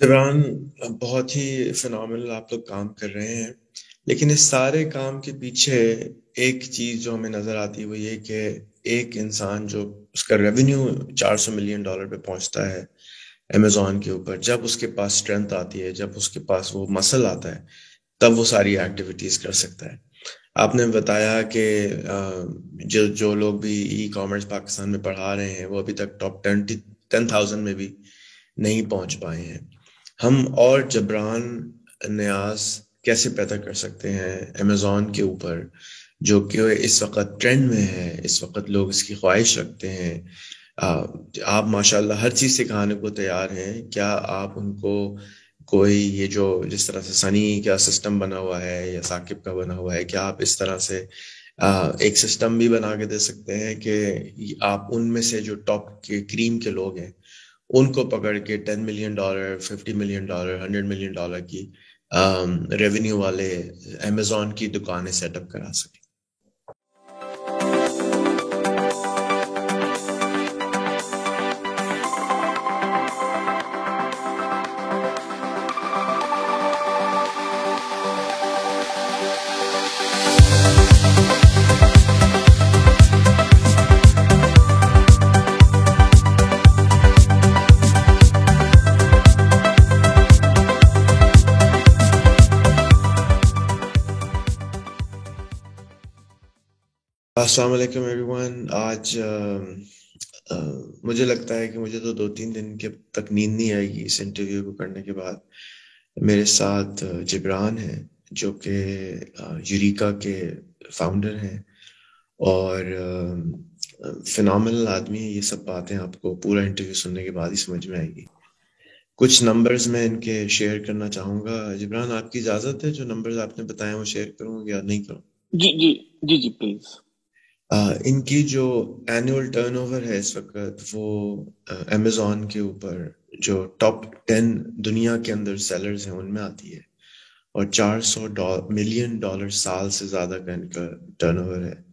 جبران بہت ہی فنامل آپ لوگ کام کر رہے ہیں، لیکن اس سارے کام کے پیچھے ایک چیز جو ہمیں نظر آتی ہے، وہ یہ کہ ایک انسان جو اس کا ریونیو چار سو ملین ڈالر پہ پہنچتا ہے امیزون کے اوپر، جب اس کے پاس اسٹرینتھ آتی ہے، جب اس کے پاس وہ مسل آتا ہے، تب وہ ساری ایکٹیویٹیز کر سکتا ہے۔ آپ نے بتایا کہ جو جو لوگ بھی ای کامرس پاکستان میں پڑھا رہے ہیں، وہ ابھی تک ٹاپ ٹین ٹین تھاؤزینڈ میں بھی نہیں پہنچ پائے ہیں۔ ہم اور جبران نیاز کیسے پیدا کر سکتے ہیں امیزون کے اوپر، جو کہ اس وقت ٹرینڈ میں ہے، اس وقت لوگ اس کی خواہش رکھتے ہیں۔ آپ ماشاء اللہ ہر چیز سکھانے کو تیار ہیں۔ کیا آپ ان کو کوئی یہ جو جس طرح سے سنی کا سسٹم بنا ہوا ہے یا ثاقب کا بنا ہوا ہے، کیا آپ اس طرح سے ایک سسٹم بھی بنا کے دے سکتے ہیں کہ آپ ان میں سے جو ٹاپ کے کریم کے لوگ ہیں ان کو پکڑ کے ten million dollar, fifty million dollar, hundred million dollar کی ریونیو والے امیزون کی دکانیں سیٹ اپ کرا سکیں۔ السلام علیکم ایوری ون آج مجھے لگتا ہے کہ مجھے تو دو تین دن کے تک نیند نہیں آئے گی اس انٹرویو کو کرنے کے بعد۔ میرے ساتھ جبران ہیں، جو کہ یوریکا کے فاؤنڈر ہیں۔ اور فنامل آدمی ہے یہ سب باتیں آپ کو پورا انٹرویو سننے کے بعد ہی سمجھ میں آئے گی۔ کچھ نمبرز میں ان کے شیئر کرنا چاہوں گا۔ جبران، آپ کی اجازت ہے جو نمبرز آپ نے بتایا وہ شیئر کروں یا نہیں کروں جی جی جی جی پلیز ان کی جو اینوئل ٹرن اوور ہے اس وقت وہ امیزون کے اوپر جو ٹاپ ٹین دنیا کے اندر سیلرز ہیں، ان میں آتی ہے۔ اور چار سو ملین ڈالر سال سے زیادہ کا ان کا ٹرن اوور ہے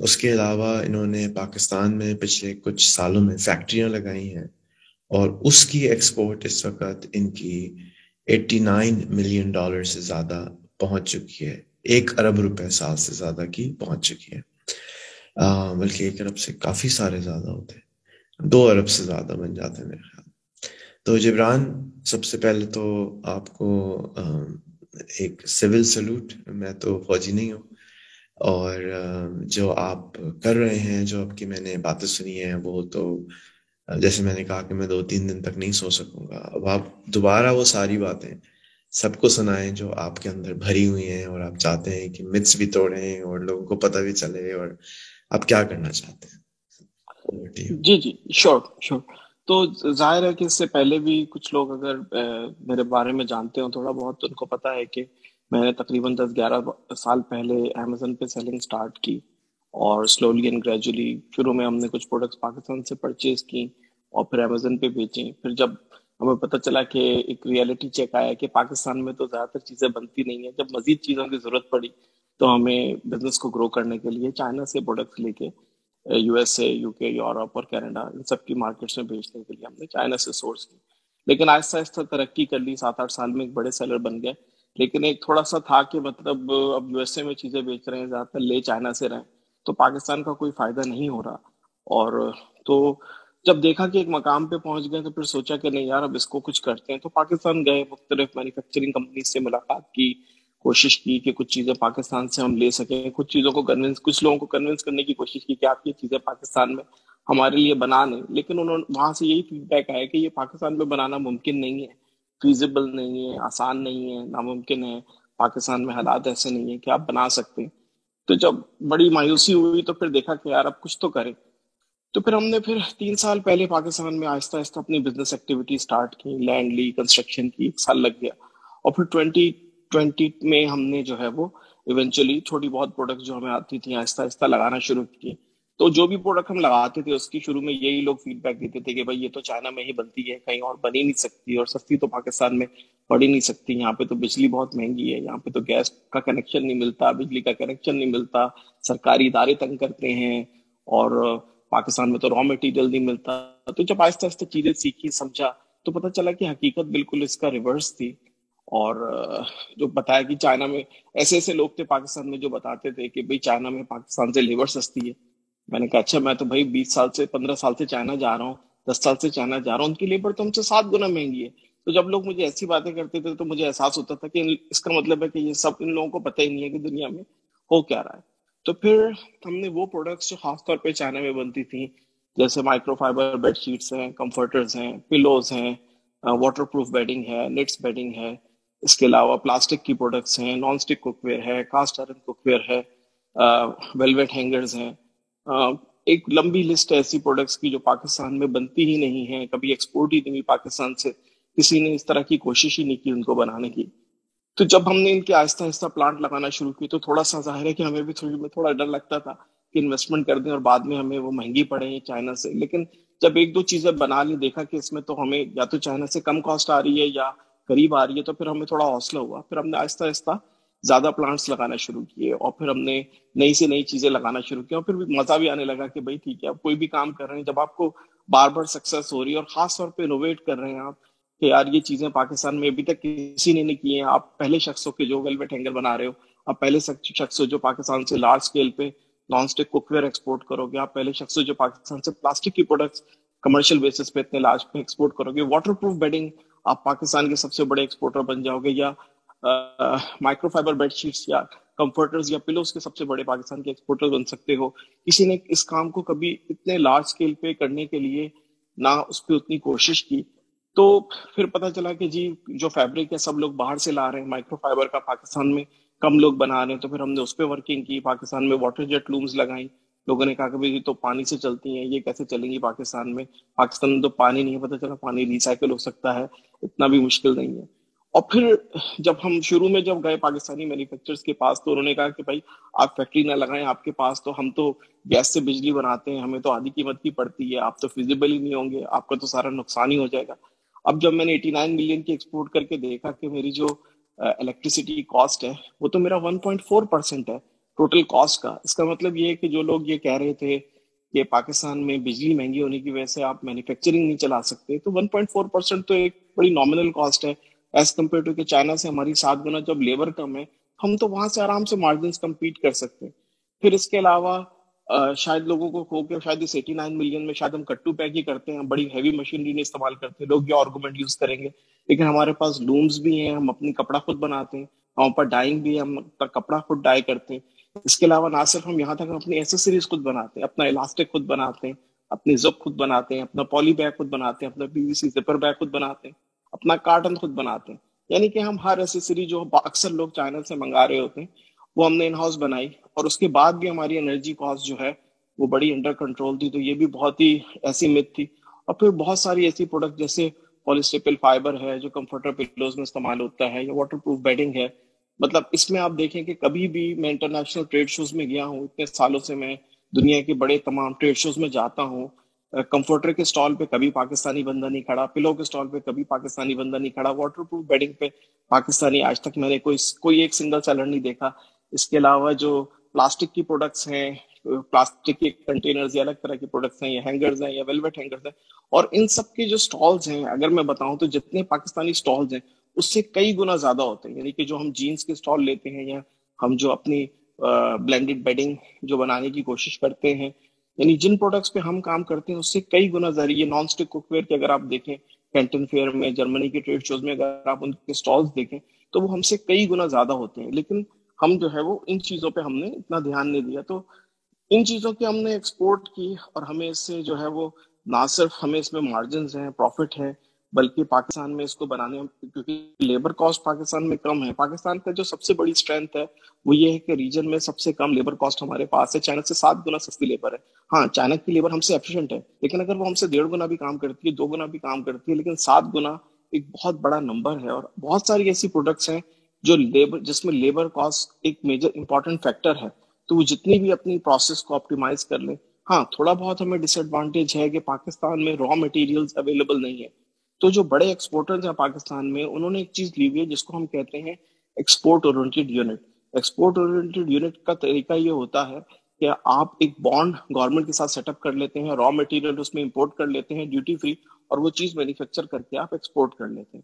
اس کے علاوہ انہوں نے پاکستان میں پچھلے کچھ سالوں میں فیکٹریاں لگائی ہیں۔ اور اس کی ایکسپورٹ اس وقت ان کی ایٹی نائن ملین ڈالر سے زیادہ پہنچ چکی ہے۔ ایک ارب روپے سال سے زیادہ کی پہنچ چکی ہے بلکہ ایک ارب سے کافی سارے زیادہ ہوتے ہیں۔ دو ارب سے زیادہ بن جاتے ہیں میرے خیال۔ تو جبران، سب سے پہلے تو آپ کو ایک سول سلوٹ، میں تو فوجی نہیں ہوں۔ اور جو آپ کر رہے ہیں، جو آپ کی میں نے باتیں سنی ہیں، وہ تو جیسے میں نے کہا کہ میں دو تین دن تک نہیں سو سکوں گا۔ اب آپ، دوبارہ وہ ساری باتیں سب کو سنائیں جو آپ کے اندر بھری ہوئی ہیں اور آپ چاہتے ہیں کہ متس بھی توڑیں اور لوگوں کو پتہ بھی چلے اور آپ کیا کرنا چاہتے ہیں؟ جی جی شور شور تو ظاہر ہے کہ اس سے پہلے بھی کچھ لوگ اگر میرے بارے میں جانتے ہوں تھوڑا بہت ان کو پتا ہے کہ میں نے تقریباً دس، گیارہ سال پہلے امیزون پہ سیلنگ سٹارٹ کی اور سلولی اینڈ گریجولی شروع میں ہم نے کچھ پروڈکٹس پاکستان سے پرچیز کی اور پھر امیزون پہ بیچیں۔ پھر جب ہمیں پتہ چلا کہ ایک ریئلٹی چیک آیا کہ پاکستان میں تو زیادہ تر چیزیں بنتی نہیں ہیں۔ جب مزید چیزوں کی ضرورت پڑی تو ہمیں بزنس کو گرو کرنے کے لیے چائنا سے پروڈکٹس لے کے U S A U K Europe اور کینیڈا ان سب کی مارکیٹس میں بھیجنے کے لیے ہم نے چائنا سے سورس کی لیکن آہستہ آہستہ ترقی کر لی، سات آٹھ سال میں ایک بڑے سیلر بن گئے۔ لیکن ایک تھوڑا سا تھا کہ مطلب اب یو ایس اے میں چیزیں بیچ رہے ہیں، زیادہ تر لے چائنا سے رہیں تو پاکستان کا کوئی فائدہ نہیں ہو رہا۔ اور تو جب دیکھا کہ ایک مقام پہ پہنچ گئے تو پھر سوچا کہ نہیں یار، اب اس کو کچھ کرتے ہیں۔ تو پاکستان گئے، مختلف مینوفیکچرنگ کمپنی سے ملاقات کی، کوشش کی کہ کچھ چیزیں پاکستان سے ہم لے سکیں۔ کچھ چیزوں کو کنونس کچھ لوگوں کو کنونس کرنے کی کوشش کی کہ آپ یہ چیزیں پاکستان میں ہمارے لیے بنا نہیں لیکن انہوں نے، وہاں سے یہی فیڈ بیک آیا کہ یہ پاکستان میں بنانا ممکن نہیں ہے۔ فیزیبل نہیں ہے، آسان نہیں ہے، ناممکن ہے۔ پاکستان میں حالات ایسے نہیں ہیں کہ آپ بنا سکتے ہیں۔ تو جب بڑی مایوسی ہوئی تو پھر دیکھا کہ یار، اب کچھ تو کریں۔ تو پھر ہم نے پھر تین سال پہلے پاکستان میں آہستہ آہستہ اپنی بزنس ایکٹیویٹی اسٹارٹ کی لینڈ لی کنسٹرکشن کی، ایک سال لگ گیا۔ اور پھر ٹوینٹی ٹوینٹی میں ہم نے جو ہے وہ ایونچولی چھوٹی بہت پروڈکٹ جو ہمیں آتی تھیں، آہستہ آہستہ لگانا شروع کی تو جو بھی پروڈکٹ ہم لگاتے تھے، اس کی شروع میں یہی لوگ فیڈ بیک دیتے تھے کہ بھائی یہ تو چائنا میں ہی بنتی ہے، کہیں اور بن ہی نہیں سکتی اور سستی تو پاکستان میں پڑ ہی نہیں سکتی۔ یہاں پہ تو بجلی بہت مہنگی ہے، یہاں پہ تو گیس کا کنیکشن نہیں ملتا، بجلی کا کنیکشن نہیں ملتا۔ سرکاری ادارے تنگ کرتے ہیں اور پاکستان میں تو را مٹیریل نہیں ملتا۔ تو جب آہستہ آہستہ چیزیں سیکھی، سمجھا، تو پتہ چلا کہ حقیقت بالکل اس کا ریورس تھی۔ اور جو بتایا کہ چائنا میں ایسے ایسے لوگ تھے پاکستان میں جو بتاتے تھے کہ بھائی چائنا میں پاکستان سے لیبر سستی ہے۔ میں نے کہا اچھا میں تو بھائی بیس سال سے، پندرہ سال سے چائنا جا رہا ہوں، دس سال سے چائنا جا رہا ہوں، ان کی لیبر تو ہم سے سات گنا مہنگی ہے۔ تو جب لوگ مجھے ایسی باتیں کرتے تھے تو مجھے احساس ہوتا تھا کہ اس کا مطلب ہے کہ یہ سب ان لوگوں کو پتہ ہی نہیں ہے کہ دنیا میں ہو کیا رہا ہے۔ تو پھر ہم نے وہ پروڈکٹس جو خاص طور پہ چائنا میں بنتی تھیں، جیسے مائکرو فائبر بیڈ شیٹس ہیں کمفرٹرز ہیں پلوز ہیں واٹر پروف بیڈنگ ہے نیٹس بیڈنگ ہے، اس کے علاوہ پلاسٹک کی پروڈکٹس ہیں نان اسٹک کوک ویئر ہے کاسٹ آئرن کوک ویئر ہے ویلویٹ ہینگرز ہیں۔ ایک لمبی لسٹ ایسی پروڈکٹس کی جو پاکستان میں بنتی ہی نہیں ہے کبھی ایکسپورٹ ہی نہیں پاکستان سے، کسی نے اس طرح کی کوشش ہی نہیں کی ان کو بنانے کی۔ تو جب ہم نے ان کے آہستہ آہستہ پلانٹ لگانا شروع کی تو تھوڑا سا ظاہر ہے کہ ہمیں بھی تھوڑی تھوڑا ڈر لگتا تھا کہ انویسٹمنٹ کر دیں اور بعد میں ہمیں وہ مہنگی پڑے چائنا سے۔ لیکن جب ایک دو چیزیں بنا لی، دیکھا کہ اس میں تو ہمیں یا تو چائنا سے کم کاسٹ آ رہی ہے یا قریب آ رہی ہے، تو پھر ہمیں تھوڑا حوصلہ ہوا۔ پھر ہم نے آہستہ آہستہ زیادہ پلانٹس لگانا شروع کیے اور پھر ہم نے نئی سے نئی چیزیں لگانا شروع کیا۔ اور پھر بھی مزہ بھی آنے لگا کہ بھائی ٹھیک ہے، اب کوئی بھی کام کر رہے ہیں۔ جب آپ کو بار بار سکسیس ہو رہی ہے اور خاص طور پہ انوویٹ کر رہے ہیں آپ کہ یار یہ چیزیں پاکستان میں ابھی تک کسی نے نہیں کی ہیں۔ آپ پہلے شخص ہو کے جو ویلویٹ ہینگر بنا رہے ہو، آپ پہلے شخص ہو جو پاکستان سے لارج اسکیل پہ non stick cookware export کرو گے آپ پہلے شخص ہو جو پاکستان سے پلاسٹک کی پروڈکٹس کمرشل بیسس پہ اتنے لارج پہ ایکسپورٹ کرو گے واٹر پروف بیڈنگ آپ پاکستان کے سب سے بڑے ایکسپورٹر بن جاؤ گے یا مائکرو فائبر بیڈ شیٹس یا کمفرٹرز یا پلوز کے سب سے بڑے پاکستان کے ایکسپورٹر بن سکتے ہو۔ کسی نے اس کام کو کبھی اتنے لارج اسکیل پہ کرنے کے لیے نہ اس پہ اتنی کوشش کی۔ تو پھر پتا چلا کہ جی جو فیبرک ہے، سب لوگ باہر سے لا رہے ہیں۔ مائکرو فائبر کا پاکستان میں کم لوگ بنا رہے ہیں۔ تو پھر ہم نے اس پہ ورکنگ کی۔ پاکستان میں واٹر جیٹ لومز لگائیں۔ لوگوں نے کہا کہ بھائی تو پانی سے چلتی ہیں۔ یہ کیسے چلیں گی پاکستان میں؟ پاکستان میں تو پانی نہیں ہے۔ پتا چلا پانی ریسائکل ہو سکتا ہے۔ اتنا بھی مشکل نہیں ہے۔ اور پھر جب ہم شروع میں جب گئے پاکستانی مینوفیکچرز کے پاس، تو انہوں نے کہا کہ بھائی، آپ فیکٹری نہ لگائیں آپ کے پاس۔ تو ہم تو گیس سے بجلی بناتے ہیں۔ ہمیں تو آدھی قیمت کی پڑتی ہے۔ آپ تو فیزیبل ہی نہیں ہوں گے۔ آپ کا تو سارا نقصان ہی ہو جائے گا۔ اب جب میں نے ایٹی نائن ملین کی ایکسپورٹ کر کے دیکھا کہ میری جو الیکٹریسٹی کاسٹ ہے، وہ تو میرا ون پوائنٹ فور پرسینٹ ہے ٹوٹل کاسٹ کا۔ اس کا مطلب یہ ہے کہ جو لوگ یہ کہہ رہے تھے کہ پاکستان میں بجلی مہنگی ہونے کی وجہ سے آپ مینوفیکچرنگ نہیں چلا سکتے، تو ون پوائنٹ فور پرسینٹ تو ایک بڑی نامنل کاسٹ ہے۔ ایز کمپیئر ٹو کہ چائنا سے ہماری سات گنا جب لیبر کم ہے، ہم تو وہاں سے آرام سے مارجنس کمپیٹ کر سکتے۔ ہیں پھر اس کے علاوہ شاید لوگوں کو کھو کے شاید اس ایٹی نائن ملین میں شاید ہم کٹو پیک ہی کرتے ہیں، بڑی ہیوی مشینری نہیں استعمال کرتے لوگ یہ آرگومنٹ یوز کریں گے۔ لیکن ہمارے پاس لومس بھی ہیں، ہم اپنی کپڑا خود بناتے ہیں ہم پر ڈائنگ بھی ہے، ہم کپڑا خود ڈائی کرتے ہیں۔ اس کے علاوہ نہ صرف ہم یہاں تک اپنی ایسیسریز خود بناتے ہیں، اپنا الاسٹک خود بناتے ہیں، اپنی زب خود بناتے ہیں، اپنا پولی بیگ خود بناتے ہیں، اپنا پی وی سی زپر بیگ خود بناتے ہیں، اپنا کارٹن خود بناتے ہیں۔ یعنی کہ ہم ہر ایسیسری جو اکثر لوگ چائنا سے منگا رہے ہوتے ہیں وہ ہم نے ان ہاؤس بنائی اور اس کے بعد بھی ہماری انرجی کاسٹ جو ہے وہ بڑی انڈر کنٹرول تھی، تو یہ بھی بہت ہی ایسی مت تھی۔ اور پھر بہت ساری ایسی پروڈکٹ جیسے پولیسٹیپل فائبر ہے، جو کمفرٹر پلوز میں استعمال ہوتا ہے یا واٹر پروف بیڈنگ ہے۔ مطلب اس میں آپ دیکھیں کہ کبھی بھی میں انٹرنیشنل ٹریڈ شوز میں گیا ہوں، اتنے سالوں سے میں دنیا کے بڑے تمام ٹریڈ شوز میں جاتا ہوں کمفرٹر کے اسٹال پہ کبھی پاکستانی بندہ نہیں کھڑا پلو کے اسٹال پہ کبھی پاکستانی بندہ نہیں کھڑا واٹر پروف بیڈنگ پہ پاکستانی۔ آج تک میں نے کوئی کوئی ایک سنگل سیلر نہیں دیکھا۔ اس کے علاوہ جو پلاسٹک کی پروڈکٹس ہیں، پلاسٹک کے کنٹینرز یا الگ طرح کی پروڈکٹس ہیں، یا ہینگرز ہیں، یا ویلویٹ ہینگرز ہیں، اور ان سب کے جو اسٹالز ہیں، اگر میں بتاؤں تو جتنے پاکستانی اسٹالز ہیں، اس سے کئی گنا زیادہ ہوتے ہیں۔ یعنی کہ جو ہم جینس کے اسٹال لیتے ہیں یا ہم جو اپنی بلینڈیڈ بیڈنگ جو بنانے کی کوشش کرتے ہیں یعنی جن پروڈکٹس پہ ہم کام کرتے ہیں، اس سے کئی گنا زیادہ یہ نان اسٹک کوک ویئر کے اگر آپ دیکھیں کینٹن فیئر میں جرمنی کے ٹریڈ شوز میں اگر آپ ان کے اسٹالس دیکھیں، تو وہ ہم سے کئی گنا زیادہ ہوتے ہیں۔ لیکن ہم جو ہے وہ ان چیزوں پہ ہم نے اتنا دھیان نہیں دیا۔ تو ان چیزوں کی ہم نے ایکسپورٹ کی اور ہمیں اس سے جو ہے وہ نہ صرف ہمیں اس میں مارجنز ہیں پروفٹ ہے بلکہ پاکستان میں اس کو بنانے کیونکہ لیبر کاسٹ پاکستان میں کم ہے۔ پاکستان کا جو سب سے بڑی اسٹرینتھ ہے وہ یہ ہے کہ ریجن میں سب سے کم لیبر کاسٹ ہمارے پاس ہے۔ چائنا سے سات گنا سستی لیبر ہے۔ ہاں چائنا کی لیبر ہم سے ایفیشینٹ ہے، لیکن اگر وہ ہم سے ڈیڑھ گنا بھی کام کرتی ہے، دو گنا بھی کام کرتی ہے، لیکن سات گنا ایک بہت بڑا نمبر ہے۔ اور بہت ساری ایسی پروڈکٹس ہیں جو لیبر جس میں لیبر کاسٹ ایک میجر امپورٹنٹ فیکٹر ہے، تو وہ جتنی بھی اپنی پروسیس کو آپٹیمائز کر لیں ہاں تھوڑا بہت ہمیں ڈس ایڈوانٹیج ہے کہ پاکستان میں را مٹیریل اویلیبل نہیں ہے تو جو بڑے ایکسپورٹر ہیں پاکستان میں، انہوں نے ایک چیز لی ہوئی ہے جس کو ہم کہتے ہیں export oriented unit export oriented unit کا طریقہ یہ ہوتا ہے کہ آپ ایک بانڈ گورنمنٹ کے ساتھ سیٹ اپ کر لیتے ہیں را مٹیریل اس میں امپورٹ کر لیتے ہیں ڈیوٹی فری اور وہ چیز مینوفیکچر کر کے آپ ایکسپورٹ کر لیتے ہیں۔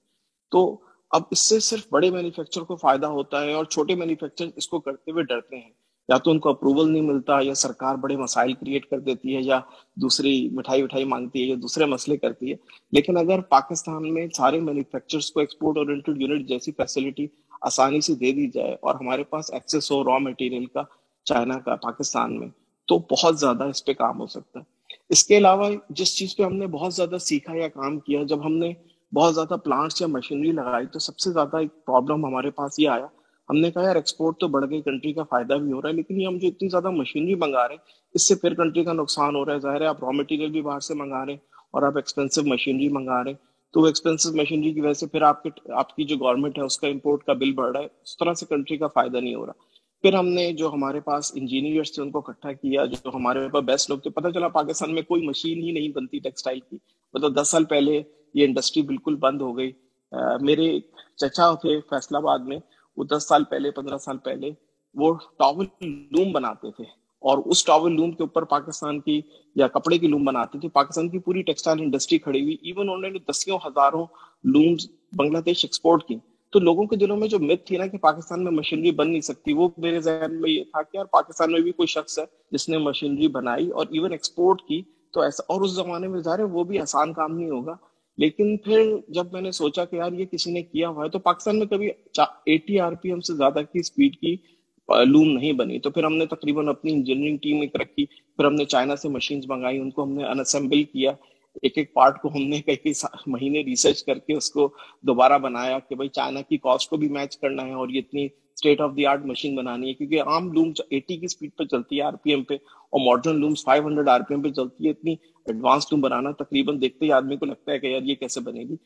تو اب اس سے صرف بڑے مینوفیکچر کو فائدہ ہوتا ہے اور چھوٹے مینوفیکچر اس کو کرتے ہوئے ڈرتے ہیں۔ یا تو ان کو اپروول نہیں ملتا یا سرکار بڑے مسائل کریٹ کر دیتی ہے یا دوسری مٹھائی وٹھائی مانگتی ہے یا دوسرے مسئلے کرتی ہے۔ لیکن اگر پاکستان میں سارے مینوفیکچرز کو ایکسپورٹ اورینٹڈ یونٹ جیسی فیسلٹی آسانی سے دے دی جائے اور ہمارے پاس ایکسیس ہو را مٹیریل کا چائنا کا، پاکستان میں، تو بہت زیادہ اس پہ کام ہو سکتا ہے۔ اس کے علاوہ جس چیز پہ ہم نے بہت زیادہ سیکھا یا کام کیا، جب ہم نے بہت زیادہ پلانٹس یا مشینری لگائی تو سب سے زیادہ ایک پرابلم ہمارے پاس یہ آیا۔ ہم نے کہا یار ایکسپورٹ تو بڑھ گئی کنٹری کا فائدہ بھی ہو رہا ہے، لیکن یہ ہم جو اتنی زیادہ مشینری منگا رہے ہیں، اس سے پھر کنٹری کا نقصان ہو رہا ہے۔ ظاہر ہے آپ را مٹیریل بھی باہر سے منگا رہے ہیں اور آپ ایکسپینسو مشینری منگا رہے ہیں۔ تو وہ ایکسپینسو مشینری کی وجہ سے پھر آپ کے آپ کی جو گورنمنٹ ہے، اس کا امپورٹ کا بل بڑھ رہا ہے۔ اس طرح سے کنٹری کا فائدہ نہیں ہو رہا۔ پھر ہم نے جو ہمارے پاس انجینئرس تھے، ان کو اکٹھا کیا۔ جو ہمارے پاس بیسٹ لوگ تھے، پتہ چلا پاکستان میں کوئی مشین ہی نہیں بنتی ٹیکسٹائل کی۔ مطلب دس سال پہلے یہ انڈسٹری بالکل بند ہو گئی۔ میرے چچا تھے فیصلہ آباد میں، وہ دس سال پہلے، پندرہ سال پہلے وہ ٹاول لوم بناتے تھے۔ اور اس ٹاول لوم کے اوپر پاکستان کی یا کپڑے کی لوم بناتے تھے۔ پاکستان کی پوری ٹیکسٹائل انڈسٹری کھڑی ہوئی۔ ایون انہوں نے دسیوں ہزاروں لومز بنگلہ دیش ایکسپورٹ کی۔ تو لوگوں کے دلوں میں جو مت تھی نا کہ پاکستان میں مشینری بن نہیں سکتی، وہ میرے ذہن میں یہ تھا کہ یار پاکستان میں بھی کوئی شخص ہے جس نے مشینری بنائی اور ایون ایکسپورٹ کی تو ایسا اور اس زمانے میں ظاہر ہے وہ بھی آسان کام نہیں ہوگا۔ لیکن پھر جب میں نے سوچا کہ یار یہ کسی نے کیا ہوا ہے، تو پاکستان میں کبھی ایٹی آر پی ایم سے زیادہ کی اسپیڈ کی لوم نہیں بنی۔ تو پھر ہم نے تقریباً اپنی انجینئرنگ ٹیم ایک رکھی۔ پھر ہم نے چائنا سے مشینز منگائی، ان کو ہم نے انسمبل کیا۔ ایک ایک پارٹ کو ہم نے کئی کئی مہینے ریسرچ کر کے اس کو دوبارہ بنایا کہ بھائی چائنا کی کاسٹ کو بھی میچ کرنا ہے اور یہ اتنی state of the art machine بنانی ہے کیونکہ عام لوم ایٹی کی اسپیڈ پہ چلتی ہے آر پی ایم پہ اور modern looms five hundred R P M پہ چلتی ہے اتنی ایڈوانس لوم بنانا تقریباً دیکھتے ہی آدمی کو لگتا ہے کہ یار یہ کیسے بنے گی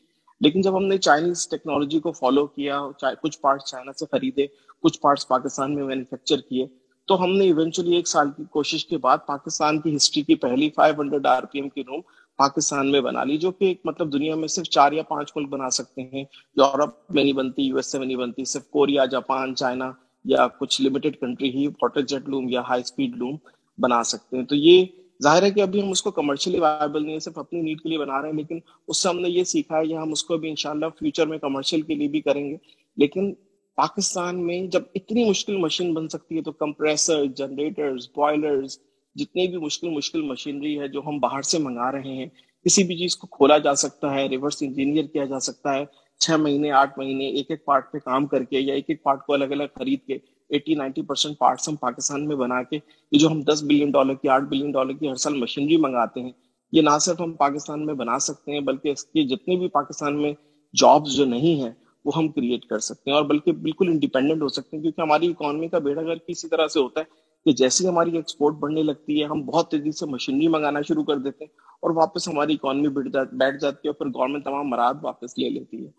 لیکن جب ہم نے چائنیز ٹیکنالوجی کو فالو کیا کچھ پارٹس چائنا سے خریدے کچھ پارٹس پاکستان میں مینوفیکچر کیے تو ہم نے ایونچولی ایک سال کی کوشش کے بعد پاکستان کی ہسٹری کی پہلی five hundred R P M کی روم پاکستان میں بنا لی، جو کہ مطلب دنیا میں صرف چار یا پانچ ملک بنا سکتے ہیں۔ یورپ میں نہیں بنتی، یو ایس اے میں نہیں بنتی، صرف کوریا، جاپان، چائنا یا کچھ لمیٹڈ کنٹری ہی واٹر جیٹ لوم یا ہائی اسپیڈ لوم بنا سکتے ہیں۔ تو یہ ظاہر ہے کہ ابھی ہم اس کو کمرشلی وائبل نہیں ہے، صرف اپنی نیڈ کے لیے بنا رہے ہیں، لیکن اس سے ہم نے یہ سیکھا ہے کہ ہم اس کو بھی انشاءاللہ فیوچر میں کمرشل کے لیے بھی کریں گے۔ لیکن پاکستان میں جب اتنی مشکل مشین بن سکتی ہے تو کمپریسر جنریٹرز بوائلرز جتنی بھی مشکل مشکل مشینری ہے جو ہم باہر سے منگا رہے ہیں، کسی بھی چیز کو کھولا جا سکتا ہے ریورس انجینئر کیا جا سکتا ہے، چھ مہینے، آٹھ مہینے، ایک ایک پارٹ پہ کام کر کے یا ایک ایک پارٹ کو الگ الگ خرید کے ایٹی نائنٹی پرسینٹ پارٹس ہم پاکستان میں بنا کے، یہ جو ہم دس بلین ڈالر کی، آٹھ بلین ڈالر کی ہر سال مشینری منگاتے ہیں، یہ نہ صرف ہم پاکستان میں بنا سکتے ہیں، بلکہ اس کے جتنے بھی پاکستان میں جابس جو نہیں ہیں، وہ ہم کریٹ کر سکتے ہیں اور بلکہ بالکل انڈیپینڈنٹ ہو سکتے ہیں، کیونکہ ہماری اکانومی کا بیڑا گھر کسی طرح سے ہوتا ہے کہ جیسے ہماری ایکسپورٹ بڑھنے لگتی ہے، ہم بہت تیزی سے مشینری منگانا شروع کر دیتے ہیں اور واپس ہماری اکانومی بیٹھ جاتی ہے اور پھر گورنمنٹ تمام مراد واپس لے لیتی ہے۔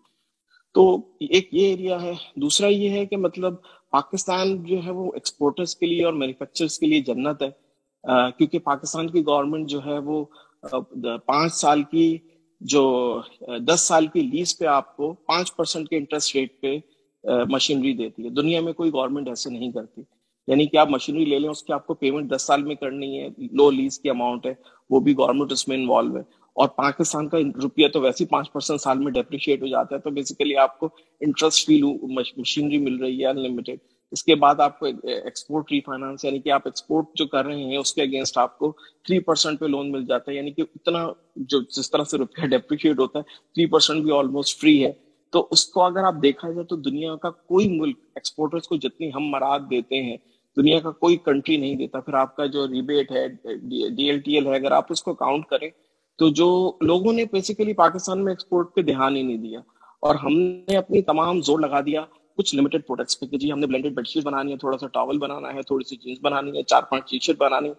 تو ایک یہ ایریا ہے۔ دوسرا یہ ہے کہ مطلب پاکستان جو ہے وہ ایکسپورٹرس کے لیے اور مینوفیکچرس کے لیے جنت ہے۔ کیونکہ پاکستان کی گورنمنٹ جو ہے وہ پانچ سال کی جو دس سال کی لیز پہ آپ کو پانچ پرسینٹ کے انٹرسٹ ریٹ پہ مشینری دیتی ہے۔ دنیا میں کوئی گورنمنٹ ایسے نہیں کرتی۔ یعنی کہ آپ مشینری لے لیں، اس کی آپ کو پیمنٹ دس سال میں کرنی ہے لو لیز کی اماؤنٹ ہے، وہ بھی گورنمنٹ اس میں انوالو ہے۔ اور پاکستان کا روپیہ تو ویسے پانچ پرسینٹ سال میں ڈیپریشیٹ ہو جاتا ہے، تو بیسیکلی آپ کو انٹرسٹ فی مشینری مل رہی ہے انلمیٹیڈ اس کے بعد آپ کو ایکسپورٹ ری فائنانس یعنی کہ آپ ایکسپورٹ جو کر رہے ہیں، اس کے اگینسٹ آپ کو تھری پرسینٹ پہ لون مل جاتا ہے۔ یعنی کہ اتنا جو جس طرح سے روپیہ ڈیپریشیٹ ہوتا ہے تھری پرسینٹ بھی آلموسٹ فری ہے۔ تو اس کو اگر آپ دیکھا جائے تو دنیا کا کوئی ملک ایکسپورٹرس کو جتنی ہم مراد دیتے ہیں دنیا کا کوئی کنٹری نہیں دیتا، پھر آپ کا جو ریبیٹ ہے ڈی ایل ٹی ایل ہے، اگر آپ اس کو کاؤنٹ کریں تو جو لوگوں نے بیسیکلی پاکستان میں ایکسپورٹ پہ دھیان ہی نہیں دیا۔ اور ہم نے اپنی تمام زور لگا دیا کچھ لمیٹڈ پروڈکٹس پہ کہ جی ہم نے بلینڈیڈ بیڈ شیٹ بنانی ہے، تھوڑا سا ٹاول بنانا ہے، تھوڑی سی جینس بنانی ہے، چار پانچ ٹی شرٹ بنانی ہے۔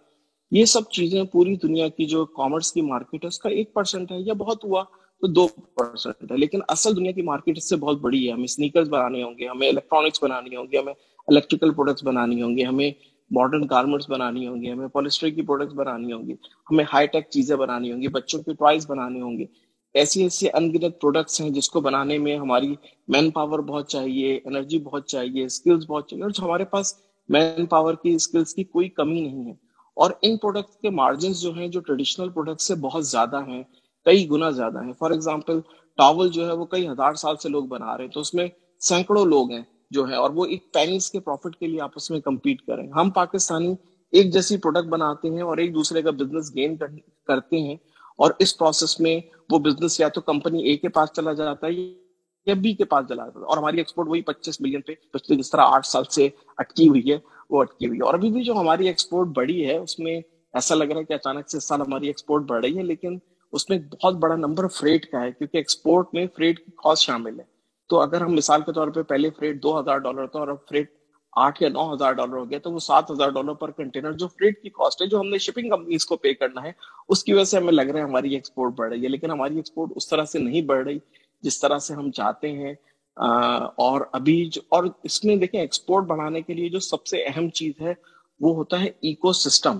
یہ سب چیزیں پوری دنیا کی جو کامرس کی مارکیٹ ہے، اس کا ایک پرسینٹ ہے یا بہت ہوا تو دو پرسینٹ ہے۔ لیکن اصل دنیا کی مارکیٹ اس سے بہت بڑی ہے۔ ہمیں اسنیکرز بنانے ہوں گے، ہمیں الیکٹرانکس بنانی ہوں گے ہمیں الیکٹریکل پروڈکٹس بنانی ہوں گے ہمیں ماڈرن گارمنٹس بنانی ہوں گی، ہمیں پولیسٹر کی پروڈکٹس بنانی ہوں گی، ہمیں ہائی ٹیک چیزیں بنانی ہوں گی، بچوں کی ٹوائز بنانے ہوں گے ایسی ایسی ان گنت پروڈکٹس ہیں جس کو بنانے میں ہماری مین پاور بہت چاہیے انرجی بہت چاہیے اسکلس بہت چاہیے، اور جو ہمارے پاس مین پاور کی اسکلس کی کوئی کمی نہیں ہے۔ اور ان پروڈکٹ کے مارجنس جو ہیں، جو ٹریڈیشنل پروڈکٹ سے بہت زیادہ ہیں، کئی گنا زیادہ ہیں۔ فار ایگزامپل ٹاول جو ہے وہ کئی ہزار سال سے لوگ بنا رہے ہیں، تو اس میں سینکڑوں لوگ ہیں۔ جو ہے، اور وہ ایک پینس کے پروفٹ کے لیے آپس میں کمپیٹ کریں۔ ہم پاکستانی ایک جیسی پروڈکٹ بناتے ہیں اور ایک دوسرے کا بزنس گین کرتے ہیں اور اس پروسیس میں وہ بزنس یا تو کمپنی اے کے پاس چلا جاتا ہے یا بی کے پاس چلا جاتا ہے۔ اور ہماری ایکسپورٹ وہی پچیس ملین پہ پچھلے جس طرح آٹھ سال سے اٹکی ہوئی ہے، وہ اٹکی ہوئی ہے۔ اور ابھی بھی جو ہماری ایکسپورٹ بڑی ہے، اس میں ایسا لگ رہا ہے کہ اچانک سے اس سال ہماری ایکسپورٹ بڑھ رہی ہے، لیکن اس میں بہت بڑا نمبر فریٹ کا ہے، کیونکہ ایکسپورٹ میں فریٹ کی کاسٹ شامل ہے۔ تو اگر ہم مثال کے طور پہ پہلے فریٹ دو ہزار ڈالر تھا اور اب فریٹ آٹھ یا نو ہزار ڈالر ہو گیا تو وہ سات ہزار ڈالر پر کنٹینر جو فریٹ کی کاسٹ ہے، جو ہم نے شپنگ کمپنیز کو پے کرنا ہے، اس کی وجہ سے ہمیں لگ رہا ہے ہماری ایکسپورٹ بڑھ رہی ہے۔ لیکن ہماری ایکسپورٹ اس طرح سے نہیں بڑھ رہی جس طرح سے ہم چاہتے ہیں۔ اور ابھی جو، اور اس میں دیکھیں ایکسپورٹ بڑھانے کے لیے جو سب سے اہم چیز ہے، وہ ہوتا ہے ایکو سسٹم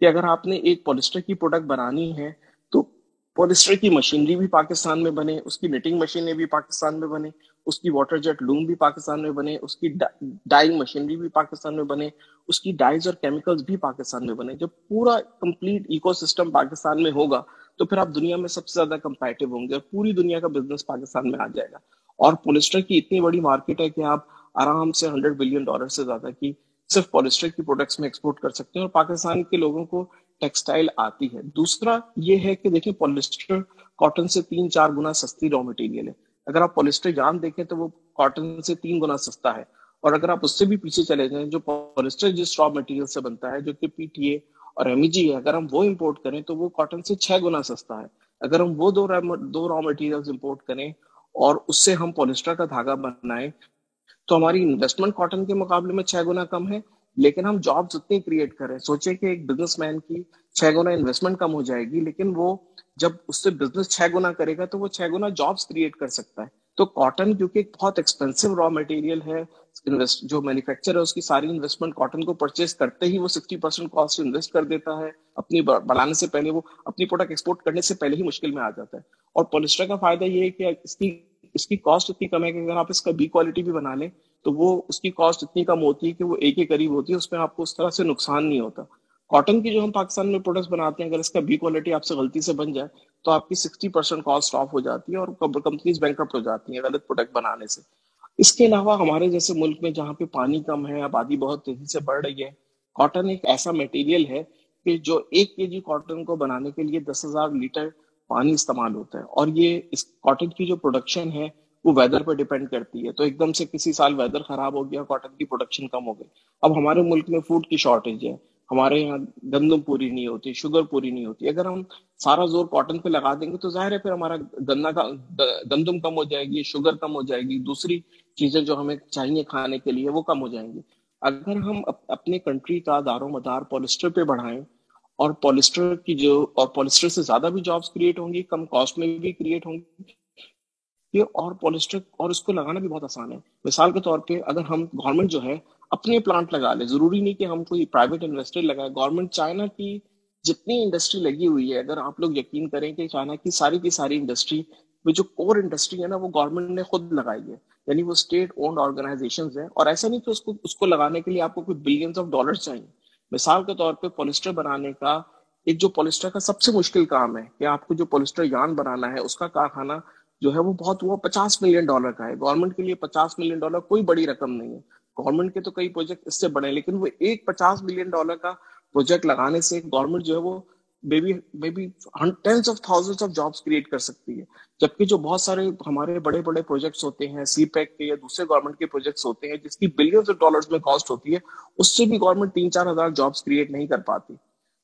کہ اگر آپ نے ایک پولیسٹر کی پروڈکٹ بنانی ہے تو پولیسٹر کی مشینری بھی پاکستان میں بنے، اس کی نیٹنگ مشینیں بھی پاکستان میں بنے۔ اس کی واٹر جیٹ لوم بھی پاکستان میں بنے، اس کی ڈائنگ مشینری بھی پاکستان میں بنے، اس کی ڈائز اور کیمیکلز بھی پاکستان میں بنے۔ جب پورا کمپلیٹ ایکو سسٹم پاکستان میں ہوگا، تو پھر آپ دنیا میں سب سے زیادہ کمپیٹیو ہوں گے اور پوری دنیا کا بزنس پاکستان میں آ جائے گا۔ اور پولیسٹر کی اتنی بڑی مارکیٹ ہے کہ آپ آرام سے ہنڈریڈ بلین ڈالر سے زیادہ کی صرف پولیسٹر کی پروڈکٹس میں ایکسپورٹ کر سکتے ہیں اور پاکستان کے لوگوں کو ٹیکسٹائل آتی ہے۔ دوسرا یہ ہے کہ دیکھیں پولیسٹر کاٹن سے تین چار گنا سستی را مٹیریل ہے۔ اگر آپ پولیسٹر دیکھیں تو وہ کاٹن سے تین گنا سستا ہے اور اگر آپ اس سے بھی پیچھے چلے جائیں جو پولیسٹر جس را مٹیریل سے بنتا ہے جو کہ پی ٹی اے اور ایم جی ہے، اگر ہم وہ امپورٹ کریں تو وہ کاٹن سے چھ گنا سستا ہے۔ اگر ہم وہ دو دو را مٹیریل امپورٹ کریں اور اس سے ہم پولیسٹر کا دھاگا بنائیں تو ہماری انویسٹمنٹ کاٹن کے مقابلے میں چھ گنا کم ہے لیکن ہم جابس اتنی کریٹ کریں، سوچیں کہ ایک بزنس مین کی چھ گنا انویسٹمنٹ کم ہو جائے گی، لیکن وہ جب اس سے بزنس چھ گنا کرے گا تو وہ چھ گنا جابس کریٹ کر سکتا ہے۔ تو کاٹن کیونکہ ایک بہت ایکسپینسو را مٹیریل ہے جو مینوفیکچر ہے، اس کی ساری انویسٹمنٹ کاٹن کو پرچیز کرتے ہی وہ سکسٹی پرسینٹ کاسٹ انویسٹ کر دیتا ہے۔ اپنی بڑھانے سے پہلے وہ اپنی پروڈکٹ ایکسپورٹ کرنے سے پہلے ہی مشکل میں آ جاتا ہے۔ اور پولیسٹر کا فائدہ یہ ہے کہ اس کی اس کی کاسٹ اتنی کم ہے کہ اگر آپ اس کا بی کوالٹی بھی بنا لیں، تو وہ اس کی کاسٹ اتنی کم ہوتی ہے کہ وہ ایک کے قریب ہوتی ہے، اس میں آپ کو اس طرح سے نقصان نہیں ہوتا۔ کاٹن کی جو ہم پاکستان میں پروڈکٹس بناتے ہیں، اگر اس کا بی کوالٹی آپ سے غلطی سے بن جائے، تو آپ کی سکسٹی پرسینٹ کاسٹ آف ہو جاتی ہے اور کمپنیز بینک ہو جاتی ہیں غلط پروڈکٹ بنانے سے۔ اس کے علاوہ ہمارے جیسے ملک میں جہاں پہ پانی کم ہے، آبادی بہت تیزی سے بڑھ رہی ہے کاٹن ایک ایسا میٹیریل ہے کہ جو ایک کے جی کاٹن کو بنانے کے لیے دس ہزار لیٹر پانی استعمال ہوتا ہے اور یہ اس کاٹن کی جو پروڈکشن ہے وہ ویدر پہ ڈیپینڈ کرتی ہے۔ تو ایک دم سے کسی سال ویدر خراب ہو گیا کاٹن کی پروڈکشن کم ہو گئی۔ اب ہمارے ملک میں فوڈ کی شارٹیج ہے، ہمارے یہاں گندم پوری نہیں ہوتی شوگر پوری نہیں ہوتی۔ اگر ہم سارا زور کاٹن پہ لگا دیں گے تو ظاہر ہے پھر ہمارا گنا کا، گندم کم ہو جائے گی شوگر کم ہو جائے گی، دوسری چیزیں جو ہمیں چاہیے کھانے کے لیے وہ کم ہو جائیں گی۔ اگر ہم اپنے کنٹری کا دار و مدار پولیسٹر پہ بڑھائیں اور پولیسٹر کی جو، اور پولیسٹر سے زیادہ بھی جابس کریٹ ہوں گی، کم کاسٹ میں بھی کریٹ ہوں گی. یہ اور پولیسٹر اور اس کو لگانا بھی بہت آسان ہے. مثال کے طور پہ اگر ہم گورنمنٹ جو ہے اپنے پلانٹ لگا لے ضروری نہیں کہ ہم کوئی پرائیویٹ انویسٹر لگائے گورنمنٹ چائنا کی جتنی انڈسٹری لگی ہوئی ہے، اگر آپ لوگ یقین کریں کہ چائنا کی ساری کی ساری انڈسٹری میں جو کور انڈسٹری ہے نا، وہ گورنمنٹ نے خود لگائی ہے. یعنی وہ اسٹیٹ اونڈ آرگنائزیشن ہیں. اور ایسا نہیں کہ اس کو اس کو لگانے کے لیے آپ کو کوئی بلینس آف ڈالر چاہیے. مثال کے طور پہ پولیسٹر بنانے کا ایک جو پولیسٹر کا سب سے مشکل کام ہے کہ آپ کو جو پولیسٹر یان بنانا ہے، اس کا کارخانہ جو ہے وہ بہت وہ پچاس ملین ڈالر کا ہے۔ گورنمنٹ کے لیے پچاس ملین ڈالر کوئی بڑی رقم نہیں ہے۔ گورنمنٹ کے تو کئی پروجیکٹ اس سے بڑے ہیں، لیکن وہ ایک پچاس ملین ڈالر کا پروجیکٹ لگانے سے گورنمنٹ جو ہے وہ کریٹ کر سکتی ہے۔ جبکہ جو بہت سارے ہمارے بڑے بڑے پروجیکٹس ہوتے ہیں سی پیک کے یا دوسرے گورنمنٹ کے پروجیکٹس ہوتے ہیں، جس کی بلینس آف ڈالرز میں کاسٹ ہوتی ہے، اس سے بھی گورنمنٹ تین چار ہزار جابس کریٹ نہیں کر پاتی۔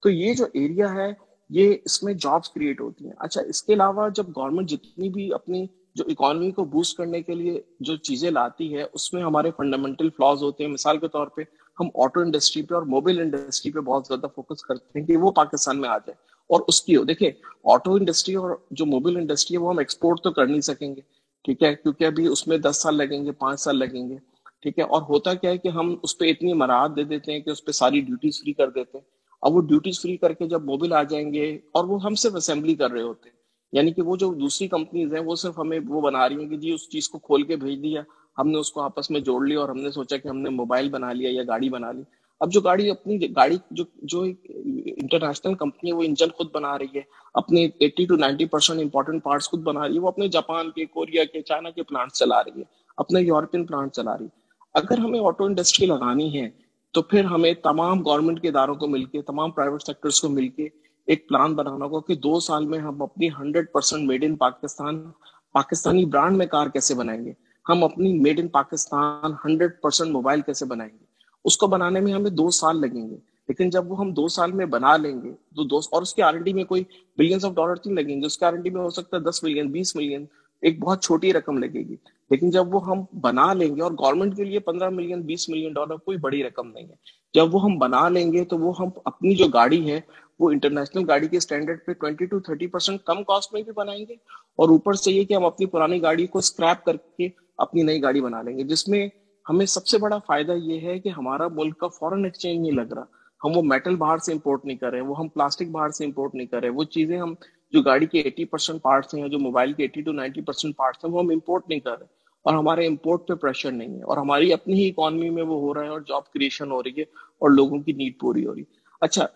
تو یہ جو ایریا ہے، یہ اس میں جابس کریٹ ہوتی ہیں۔ اچھا اس کے علاوہ جب گورنمنٹ جتنی بھی اپنی جو اکانومی کو بوسٹ کرنے کے لیے جو چیزیں لاتی ہے، اس میں ہمارے فنڈامنٹل فلاز ہوتے ہیں۔ مثال کے طور پہ ہم آٹو انڈسٹری پہ اور موبائل انڈسٹری پہ بہت زیادہ فوکس کرتے ہیں کہ وہ پاکستان میں آ جائے اور اس کی ہو۔ دیکھیں، آٹو انڈسٹری اور جو موبائل انڈسٹری ہے وہ ہم ایکسپورٹ تو کر نہیں سکیں گے، ٹھیک ہے؟ کیونکہ ابھی اس میں دس سال لگیں گے، پانچ سال لگیں گے، ٹھیک ہے؟ اور ہوتا کیا ہے کہ ہم اس پہ اتنی مراحت دے دیتے ہیں کہ اس پہ ساری ڈیوٹیز فری کر دیتے ہیں۔ اب وہ ڈیوٹیز فری کر کے جب موبائل آ جائیں گے اور وہ ہم صرف اسمبلی کر رہے ہوتے ہیں یعنی کہ وہ جو دوسری کمپنیز ہیں وہ صرف ہمیں وہ بنا رہی ہیں کہ جی اس چیز کو کھول کے بھیج دیا۔ ہم نے اس کو آپس میں جوڑ لیا اور ہم نے سوچا کہ ہم نے موبائل بنا لیا یا گاڑی بنا لی۔ اب جو گاڑی اپنی گاڑی جو جو انٹرنیشنل کمپنی ہے، وہ انجن خود بنا رہی ہے۔ اپنے eighty to ninety percent important parts خود بنا رہی ہے۔ وہ اپنے جاپان کے، کوریا کے، چائنا کے پلانٹ چلا رہی ہے۔ اپنے یورپین پلانٹ چلا رہی ہے۔ اگر ہمیں آٹو انڈسٹری لگانی ہے، تو پھر ہمیں تمام گورنمنٹ کے اداروں کو مل کے، تمام پرائیویٹ سیکٹرز کو مل کے ایک پلان بنانا ہوگا کہ دو سال میں ہم اپنی hundred percent made in Pakistan, Pakistani brand میں کار کیسے بنائیں گے۔ ہم اپنی made in Pakistan hundred percent mobile کیسے بنائیں گے؟ اس کو بنانے میں ہمیں دو سال لگیں گے، لیکن جب وہ ہم دو سال میں بنا لیں گے، تو دو اور اس کی آر ڈی میں کوئی بلینس آف ڈالر نہیں لگیں گے، اس کی آر ڈی میں ہو سکتا ہے دس ملین بیس ملین ایک بہت چھوٹی رقم لگے گی۔ لیکن جب وہ ہم بنا لیں گے، اور گورنمنٹ کے لیے پندرہ ملین بیس ملین ڈالر کوئی بڑی رقم نہیں ہے۔ جب وہ ہم بنا لیں گے، تو وہ ہم اپنی جو گاڑی ہے وہ انٹرنیشنل گاڑی کے اسٹینڈرڈ پہ ٹوینٹی ٹو تھرٹی پرسینٹ کم کاسٹ میں بھی بنائیں گے اور اوپر سے یہ کہ ہم اپنی پرانی گاڑی کو اسکریپ کر کے اپنی نئی گاڑی بنا لیں گے، جس میں ہمیں سب سے بڑا فائدہ یہ ہے کہ ہمارا ملک کا فورن ایکسچینج نہیں لگ رہا۔ ہم وہ میٹل باہر سے امپورٹ نہیں کر رہے، وہ ہم پلاسٹک باہر سے امپورٹ نہیں کر رہے، وہ چیزیں ہم جو گاڑی کے ایٹی پرسینٹ پارٹس ہیں جو موبائل کے eighty to ninety percent parts ہیں، وہ ہم امپورٹ نہیں کر رہے۔ اور ہمارے امپورٹ پہ پریشر نہیں ہے، اور ہماری اپنی ہی اکانومی میں وہ ہو رہا ہے اور جاب کریشن ہو رہی ہے اور لوگوں کی نیڈ پوری ہو رہی ہے۔ اچھا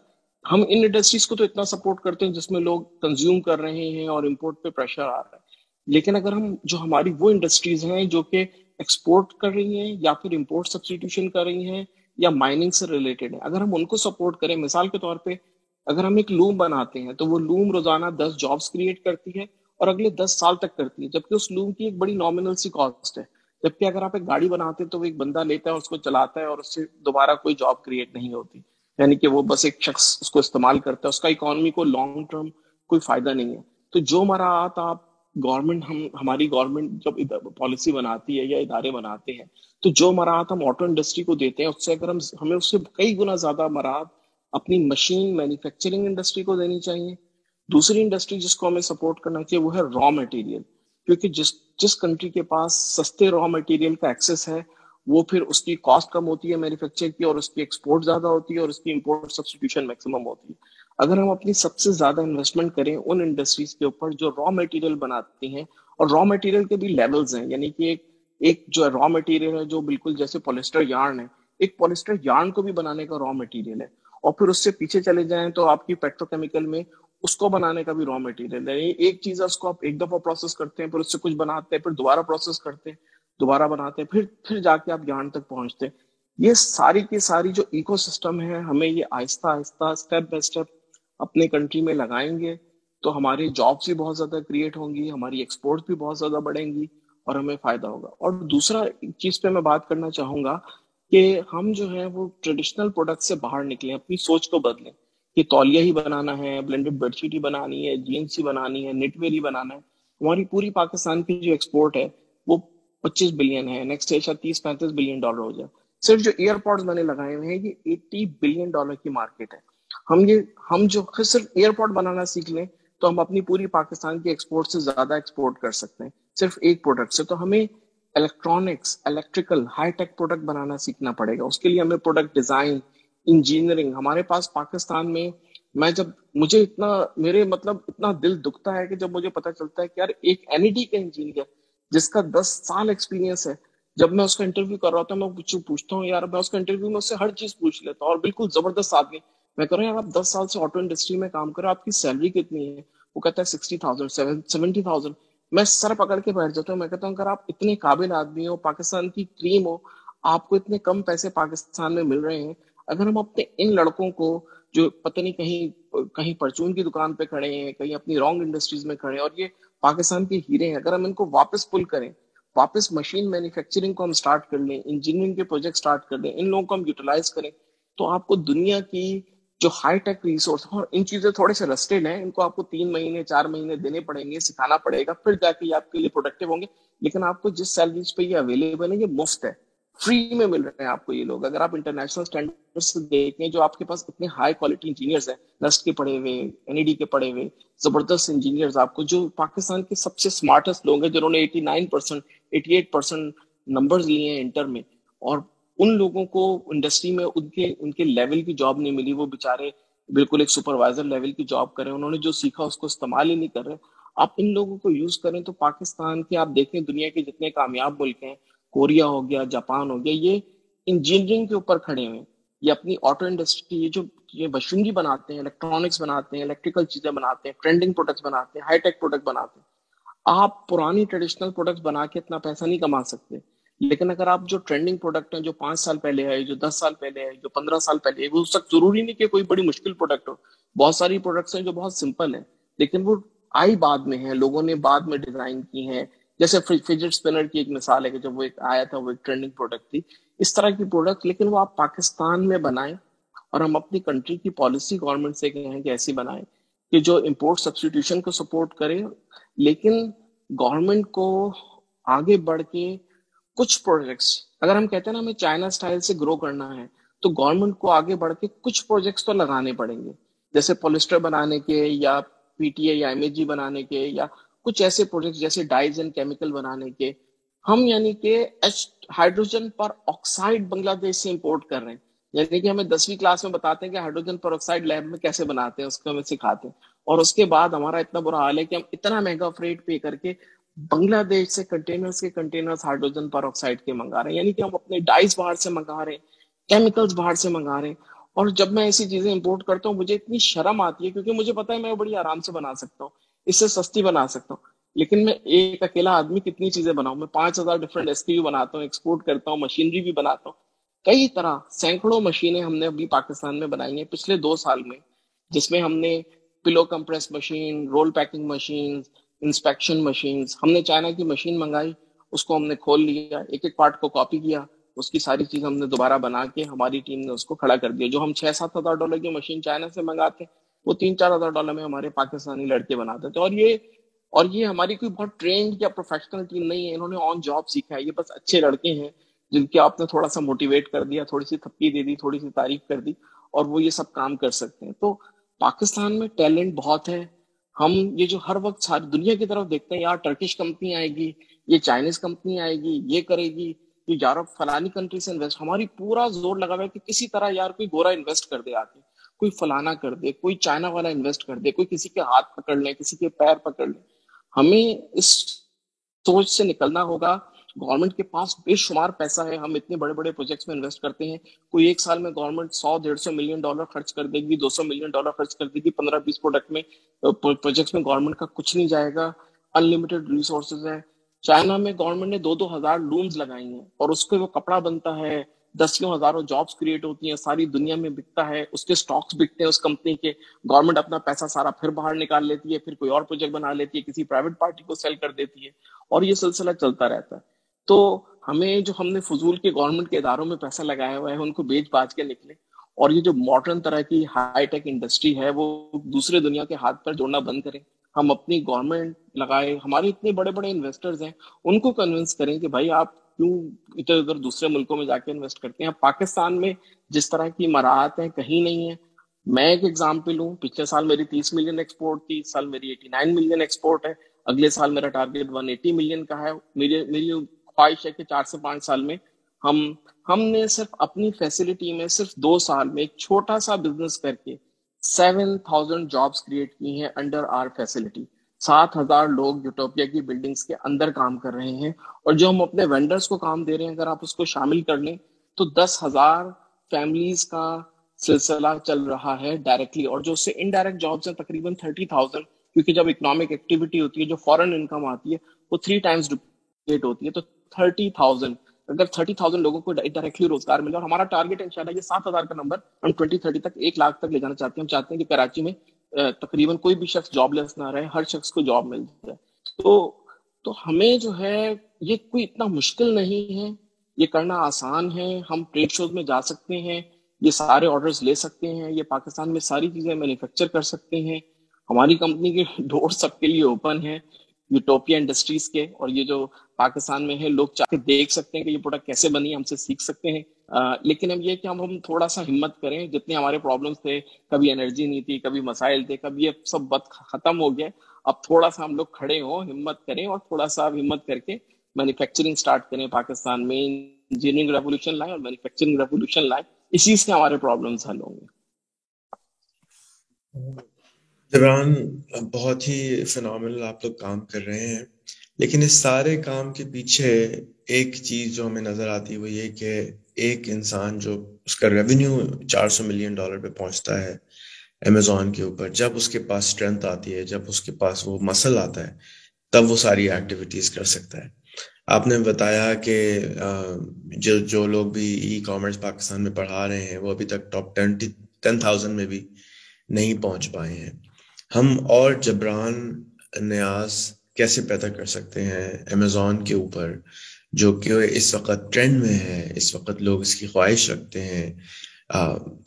ہم ان انڈسٹریز کو تو اتنا سپورٹ کرتے ہیں جس میں لوگ کنزیوم کر رہے ہیں اور امپورٹ پہ پریشر آ رہا ہے۔ لیکن اگر ہم جو ہماری وہ انڈسٹریز ہیں جو کہ ایکسپورٹ کر رہی ہیں یا پھر امپورٹ سبسٹیٹیوشن کر رہی ہیں یا مائننگ سے ریلیٹڈ ہے اگر ہم ان کو سپورٹ کریں، مثال کے طور پہ اگر ہم ایک لوم بناتے ہیں تو وہ لوم روزانہ دس جابس کریٹ کرتی ہے اور اگلے دس سال تک کرتی ہے، جبکہ اس لوم کی ایک بڑی نامنل سی کاسٹ ہے۔ جبکہ اگر آپ ایک گاڑی بناتے ہیں تو وہ ایک بندہ لیتا ہے اور اس کو چلاتا ہے اور اس سے دوبارہ کوئی جاب کریٹ نہیں ہوتی۔ یعنی کہ وہ بس ایک شخص اس کو استعمال کرتا ہے، اس کا اکانومی کو لانگ ٹرم کوئی فائدہ نہیں ہے۔ تو جو مراعات آپ گورنمنٹ ہم، ہماری گورنمنٹ جب پالیسی بناتی ہے یا ادارے بناتے ہیں، تو جو مراحت ہم آٹو انڈسٹری کو دیتے ہیں، اس سے اگر ہم، ہمیں اس سے کئی گنا زیادہ مراحت اپنی مشین مینوفیکچرنگ انڈسٹری کو دینی چاہیے۔ دوسری انڈسٹری جس کو ہمیں سپورٹ کرنا چاہیے، وہ ہے را مٹیریل کیونکہ جس جس کنٹری کے پاس سستے را مٹیریل کا ایکسیس ہے وہ پھر اس کی کاسٹ کم ہوتی ہے مینوفیکچر کی اور اس کی ایکسپورٹ زیادہ ہوتی ہے اور اس کی امپورٹ سبسٹیوشن میکسیمم ہوتی ہے۔ اگر ہم اپنی سب سے زیادہ انویسٹمنٹ کریں ان انڈسٹریز کے اوپر جو را مٹیریل بناتی ہیں، اور را مٹیریل کے بھی لیولز ہیں یعنی کہ ایک ایک جو را مٹیریل ہے جو بالکل جیسے پولیسٹر یارن ہے، ایک پولیسٹر یارن کو بھی بنانے کا را مٹیریل ہے۔ اور پھر اس سے پیچھے چلے جائیں تو آپ کی پیٹروکیمیکل میں اس کو بنانے کا بھی را مٹیریل ہے۔ یعنی ایک چیز ہے، اس کو آپ ایک دفعہ پروسیس کرتے ہیں، پھر اس سے کچھ بناتے ہیں، پھر دوبارہ پروسیس کرتے ہیں۔ دوبارہ بناتے ہیں، پھر پھر جا کے آپ یارن تک پہنچتے ہیں۔ یہ ساری کی ساری جو ایکو سسٹم ہے، ہمیں یہ آہستہ آہستہ اسٹیپ بائی اسٹیپ اپنے کنٹری میں لگائیں گے۔ تو ہماری جابس بھی بہت زیادہ کریٹ ہوں گی، ہماری ایکسپورٹ بھی بہت زیادہ بڑھیں گی اور ہمیں فائدہ ہوگا۔ اور دوسرا چیز پہ میں بات کرنا چاہوں گا کہ ہم جو ہے وہ ٹریڈیشنل پروڈکٹ سے باہر نکلیں، اپنی سوچ کو بدلیں۔ کہ تولیہ ہی بنانا ہے بلینڈڈ بیڈ شیٹ ہی بنانی ہے جینس ہی بنانی ہے نیٹ ویئر ہی بنانا ہے۔ ہماری پوری پاکستان کی جو ایکسپورٹ ہے پچیس بلین ہے نیکسٹ ایشیا تیس پینتیس بلین ڈالر ہو جائے۔ صرف جو ایئر پورٹ میں نے لگائے ہوئے ہیں، یہ ایٹی بلین ڈالر کی مارکیٹ ہے۔ ہم یہ، ہم جو صرف ایئرپورٹ بنانا سیکھ لیں، تو ہم اپنی پوری پاکستان کی ایکسپورٹ سے زیادہ ایکسپورٹ کر سکتے ہیں۔ صرف ایک پروڈکٹ سے۔ تو ہمیں electronics electrical high tech product بنانا سیکھنا پڑے گا۔ اس کے لیے ہمیں پروڈکٹ ڈیزائن انجینئرنگ ہمارے پاس پاکستان میں میں جب، مجھے اتنا، میرے مطلب اتنا دل دکھتا ہے کہ جب مجھے پتا چلتا ہے کہ یار، ایک این ای ڈی کا انجینئر جس کا دس سال ایکسپیرینس ہے۔ جب میں اس کا انٹرویو کر رہا تھا، میں کچھ پوچھتا ہوں، یار، میں اس کا انٹرویو میں اس سے ہر چیز پوچھ لیتا ہوں اور بالکل زبردست آدمی۔ میں کہہ رہا ہوں یار، آپ دس سال سے آٹو انڈسٹری میں کام کرو آپ کی سیلری کتنی ہے؟ وہ کہتا ہے سکسٹی تھاؤزینڈ سیونٹی تھاؤزینڈ میں سر پکڑ کے بیٹھ جاتا ہوں، میں کہتا ہوں، اگر آپ اتنے قابل آدمی ہو، پاکستان کی کریم ہو، آپ کو اتنے کم پیسے پاکستان میں مل رہے ہیں، اگر ہم اپنے ان لڑکوں کو جو پتہ نہیں کہیں کہیں پرچون کی دکان پہ کھڑے ہیں، کہیں اپنی رانگ انڈسٹریز میں کھڑے ہیں، اور یہ پاکستان کے ہیرے ہیں۔ اگر ہم ان کو واپس پل کریں، واپس مشین مینوفیکچرنگ کو ہم سٹارٹ کر لیں انجینئرنگ کے پروجیکٹ سٹارٹ کر لیں، ان لوگوں کو ہم یوٹیلائز کریں، تو آپ کو دنیا کی جو ہائی ٹیک ریسورس اور ان چیزیں تھوڑے سے رسٹیڈ ہیں، ان کو آپ کو تین مہینے، چار مہینے دینے پڑیں گے، سکھانا پڑے گا، پھر جا کے یہ آپ کے لیے پروڈکٹیو ہوں گے۔ لیکن آپ کو جس سیلریز پہ یہ اویلیبل ہے یہ مفت ہے۔ فری میں مل رہے ہیں آپ کو یہ لوگ۔ اگر آپ انٹرنیشنل اسٹینڈرڈ دیکھیں جو آپ کے پاس اتنے ہائی کوالٹی انجینئرز ہیں نسٹ کے پڑھے ہوئے این ای ڈی کے پڑھے ہوئے، زبردست انجینئرز آپ کو جو پاکستان کے سب سے اسمارٹسٹ لوگ ہیں جنہوں نے eighty nine percent eighty eight percent numbers لیے ہیں انٹر میں۔ اور ان لوگوں کو انڈسٹری میں ان کے ان کے لیول کی جاب نہیں ملی۔ وہ بےچارے بالکل ایک سپروائزر لیول کی جاب کریں انہوں نے جو سیکھا اس کو استعمال ہی نہیں کر رہے۔ آپ ان لوگوں کو یوز کریں تو پاکستان کے، آپ دیکھیں دنیا کے جتنے کامیاب ملک ہیں کوریا ہو گیا، جاپان ہو گیا، یہ انجینئرنگ کے اوپر کھڑے ہوئے یہ اپنی آٹو انڈسٹری، یہ جو، یہ مشینری بناتے ہیں الیکٹرانکس بناتے ہیں الیکٹریکل چیزیں بناتے ہیں ٹرینڈنگ پروڈکٹس بناتے ہیں ہائی ٹیک پروڈکٹ بناتے ہیں۔ آپ پرانی ٹریڈیشنل پروڈکٹس بنا کے اتنا پیسہ نہیں کما سکتے۔ لیکن اگر آپ جو ٹرینڈنگ پروڈکٹ ہیں، جو پانچ سال پہلے ہے جو دس سال پہلے ہے جو پندرہ سال پہلے ہے وہ اس وقت ضروری نہیں کہ کوئی بڑی مشکل پروڈکٹ ہو۔ بہت ساری پروڈکٹس ہیں جو بہت سمپل ہیں، لیکن وہ آئی بعد میں ہیں، لوگوں نے بعد میں ڈیزائن کی ہیں۔ جیسے فجٹ اسپنر کی ایک مثال ہے کہ جب وہ ایک آیا تھا، وہ ایک ٹرینڈنگ پروڈکٹ تھی۔ اس طرح کی پروڈکٹ لیکن وہ آپ پاکستان میں بنائیں اور ہم اپنی کنٹری کی پالیسی گورنمنٹ سے کہیں کہ ایسی بنائیں کہ جو امپورٹ سبسٹیوشن کو سپورٹ کرے۔ لیکن گورنمنٹ کو آگے بڑھ کے کچھ پروجیکٹس اگر ہم کہتے ہیں نا ہمیں چائنا اسٹائل سے گرو کرنا ہے، تو گورنمنٹ کو آگے بڑھ کے کچھ پروجیکٹس تو لگانے پڑیں گے۔ جیسے پولیسٹر بنانے کے یا پی ٹی اے یا ایم اے جی بنانے کے یا کچھ ایسے پروجیکٹ جیسے ڈائز اینڈ کیمیکل بنانے کے، ہم یعنی کہ ہائیڈروجن پر آکسائڈ بنگلہ دیش سے امپورٹ کر رہے ہیں۔ یعنی کہ ہمیں دسویں کلاس میں بتاتے ہیں کہ ہائیڈروجن پر آکسائڈ لیب میں کیسے بناتے ہیں، اس کو ہمیں سکھاتے ہیں۔ اور اس کے بعد ہمارا اتنا برا حال ہے کہ ہم اتنا مہنگا فریٹ پے کر کے بنگلہ دیش سے کنٹینرز کے کنٹینرز ہائیڈروجن پر آکسائڈ کے منگا رہے ہیں۔ یعنی کہ ہم اپنے ڈائز باہر سے منگا رہے ہیں کیمیکلز باہر سے منگا رہے ہیں۔ اور جب میں ایسی چیزیں امپورٹ کرتا ہوں، مجھے اتنی شرم آتی ہے کیونکہ مجھے پتا ہے میں بڑی آرام سے بنا سکتا ہوں۔ اس سے سستی بنا سکتا ہوں۔ لیکن میں ایک اکیلا آدمی کتنی چیزیں بناؤں؟ میں پانچ ہزار ڈفرنٹ ایس پی بناتا ہوں ایکسپورٹ کرتا ہوں مشینری بھی بناتا ہوں۔ کئی طرح سینکڑوں مشینیں ہم نے ابھی پاکستان میں بنائی ہیں پچھلے دو سال میں، جس میں ہم نے پلو compress machine roll packing machine inspection machine ہم نے چائنا کی مشین منگائی، اس کو ہم نے کھول لیا، ایک ایک پارٹ کو کاپی کیا، اس کی ساری چیز ہم نے دوبارہ بنا کے ہماری ٹیم نے اس کو کھڑا کر دیا، جو ہم چھ سات ہزار ڈالر کی مشین چائنا سے منگاتے ہیں۔ وہ تین چار ہزار ڈالر میں ہمارے پاکستانی لڑکے بناتے تھے اور یہ اور یہ ہماری کوئی بہت ٹرینڈ یا پروفیشنل ٹیم نہیں ہے، انہوں نے آن جاب سیکھا ہے۔ یہ بس اچھے لڑکے ہیں جن کے آپ نے تھوڑا سا موٹیویٹ کر دیا، تھوڑی سی تھپکی دے دی، تھوڑی سی تعریف کر دی اور وہ یہ سب کام کر سکتے ہیں۔ تو پاکستان میں ٹیلنٹ بہت ہے۔ ہم یہ جو ہر وقت ساری دنیا کی طرف دیکھتے ہیں، یار ٹرکش کمپنی آئے گی، یہ چائنیز کمپنی آئے گی، یہ کرے گی، یہ یورپ فلانی کنٹری سے انویسٹ ہماری پورا زور لگا ہوا ہے کہ کسی طرح یار کوئی گورا انویسٹ کر دے آ کے کوئی فلانا کر دے، کوئی چائنا والا انویسٹ کر دے، کوئی کسی کے ہاتھ پکڑ لے، کسی کے پیر پکڑ لے۔ ہمیں اس سوچ سے نکلنا ہوگا گورنمنٹ کے پاس بے شمار پیسہ ہے۔ ہم اتنے بڑے بڑے پروجیکٹس میں انویسٹ کرتے ہیں۔ کوئی ایک سال میں گورنمنٹ سو، ڈیڑھ سو ملین ڈالر خرچ کر دے گی، دو سو ملین ڈالر خرچ کر دے گی۔ پندرہ، بیس پروڈکٹ میں پروجیکٹس میں گورنمنٹ کا کچھ نہیں جائے گا۔ انلمیٹڈ ریسورسز ہے چائنا میں گورنمنٹ نے دو دو ہزار لومز لگائی ہیں اور اس کے وہ کپڑا بنتا ہے۔ دسیوں ہزاروں جابس کریٹ ہوتی ہیں، ساری دنیا میں بکتا ہے، اس کے سٹاکس بکتے ہیں اس کمپنی کے گورنمنٹ اپنا پیسہ سارا پھر باہر نکال لیتی ہے، پھر کوئی اور پروجیکٹ بنا لیتی ہے، کسی پرائیویٹ پارٹی کو سیل کر دیتی ہے، اور یہ سلسلہ چلتا رہتا ہے۔ تو ہمیں جو ہم نے فضول کے گورنمنٹ کے اداروں میں پیسہ لگایا ہوا ہے، ان کو بیچ باچ کے نکلے۔ اور یہ جو ماڈرن طرح کی ہائی ٹیک انڈسٹری ہے، وہ دوسرے دنیا کے ہاتھ پر جوڑنا بند کریں۔ ہم اپنی گورنمنٹ لگائے، ہمارے اتنے بڑے بڑے انویسٹرز ہیں، ان کو کنوینس کریں کہ بھائی آپ کیوں ادھر ادھر دوسرے ملکوں میں جا کے انویسٹ کرتے ہیں؟ پاکستان میں جس طرح کی مراحت ہیں، کہیں نہیں ہے میں ایک ایگزامپل ہوں پچھلے سال میری تیس ملین ایکسپورٹ تھی. اس سال میری ایٹی نائن ملین ایکسپورٹ ہے. اگلے سال میرا ٹارگیٹ ون ایٹی ملین کا ہے. میری میری خواہش ہے کہ چار سے پانچ سال میں ہم ہم نے صرف اپنی فیسلٹی میں صرف دو سال میں ایک چھوٹا سا بزنس کر کے سیون تھاؤزینڈ جابس کریٹ کی ہیں انڈر آر فیسلٹی سات ہزار لوگ یوٹوپیا کی بلڈنگس کے اندر کام کر رہے ہیں اور جو ہم اپنے وینڈرز کو کام دے رہے ہیں، اگر آپ اس کو شامل کر لیں، تو دس ہزار فیملیز کا سلسلہ چل رہا ہے ڈائریکٹلی اور جو اس سے انڈائریکٹ جابس ہیں، تقریباً تھرٹی تھاؤزینڈ کیونکہ جب اکنامک ایکٹیویٹی ہوتی ہے، جو فورن انکم آتی ہے، وہ تھری ٹائمس ڈپلیٹ ہوتی ہے، تو تھرٹی تھاؤزینڈ اگر تھرٹی تھاؤزینڈ لوگوں کو ڈائریکٹلی روزگار ملے اور ہمارا ٹارگیٹ ان شاء اللہ یہ سات ہزار کا نمبر ہم ٹوئنٹی تھرٹی تک ایک لاکھ تک لے جانا چاہتے ہیں، ہم چاہتے ہیں کہ کراچی میں تقریباً کوئی بھی شخص جاب لیس نہ رہے، ہر شخص کو جاب مل جائے۔ تو تو ہمیں جو ہے، یہ کوئی اتنا مشکل نہیں ہے۔ یہ کرنا آسان ہے۔ ہم ٹریڈ شوز میں جا سکتے ہیں، یہ سارے آرڈرز لے سکتے ہیں، یہ پاکستان میں ساری چیزیں مینوفیکچر کر سکتے ہیں۔ ہماری کمپنی کے ڈور سب کے لیے اوپن ہے یوٹوپیا انڈسٹریز کے۔ اور یہ جو پاکستان میں ہے لوگ چاہ کے دیکھ سکتے ہیں کہ یہ پروڈکٹ کیسے بنی ہم سے سیکھ سکتے ہیں۔ لیکن اب یہ کہ ہم ہم تھوڑا سا ہمت کریں، جتنے ہمارے پرابلمس تھے، کبھی انرجی نہیں تھی، کبھی مسائل تھے، کبھی یہ سب بت ختم ہو گیا۔ اب تھوڑا سا ہم لوگ کھڑے ہوں، ہمت کریں اور تھوڑا سا ہمت کر کے مینوفیکچرنگ اسٹارٹ کریں۔ پاکستان میں انجینئرنگ ریولیوشن لائیں اور مینوفیکچرنگ ریولیوشن لائیں۔ اسی سے ہمارے پرابلمس حل ہوں گے۔ جبران بہت ہی فنامل آپ لوگ کام کر رہے ہیں۔ لیکن اس سارے کام کے پیچھے ایک چیز جو ہمیں نظر آتی ہے، وہ یہ کہ ایک انسان جو اس کا ریونیو چار سو ملین ڈالر پہ پہنچتا ہے امیزون کے اوپر، جب اس کے پاس اسٹرینتھ آتی ہے، جب اس کے پاس وہ مسل آتا ہے، تب وہ ساری ایکٹیویٹیز کر سکتا ہے۔ آپ نے بتایا کہ جو جو لوگ بھی ای کامرس پاکستان میں پڑھا رہے ہیں، وہ ابھی تک ٹاپ ٹین ٹین تھاؤزینڈ میں بھی نہیں پہنچ پائے ہیں۔ ہم اور جبران نیاز کیسے پیدا کر سکتے ہیں امیزون کے اوپر؟ جو کہ اس وقت ٹرینڈ میں ہے، اس وقت لوگ اس کی خواہش رکھتے ہیں۔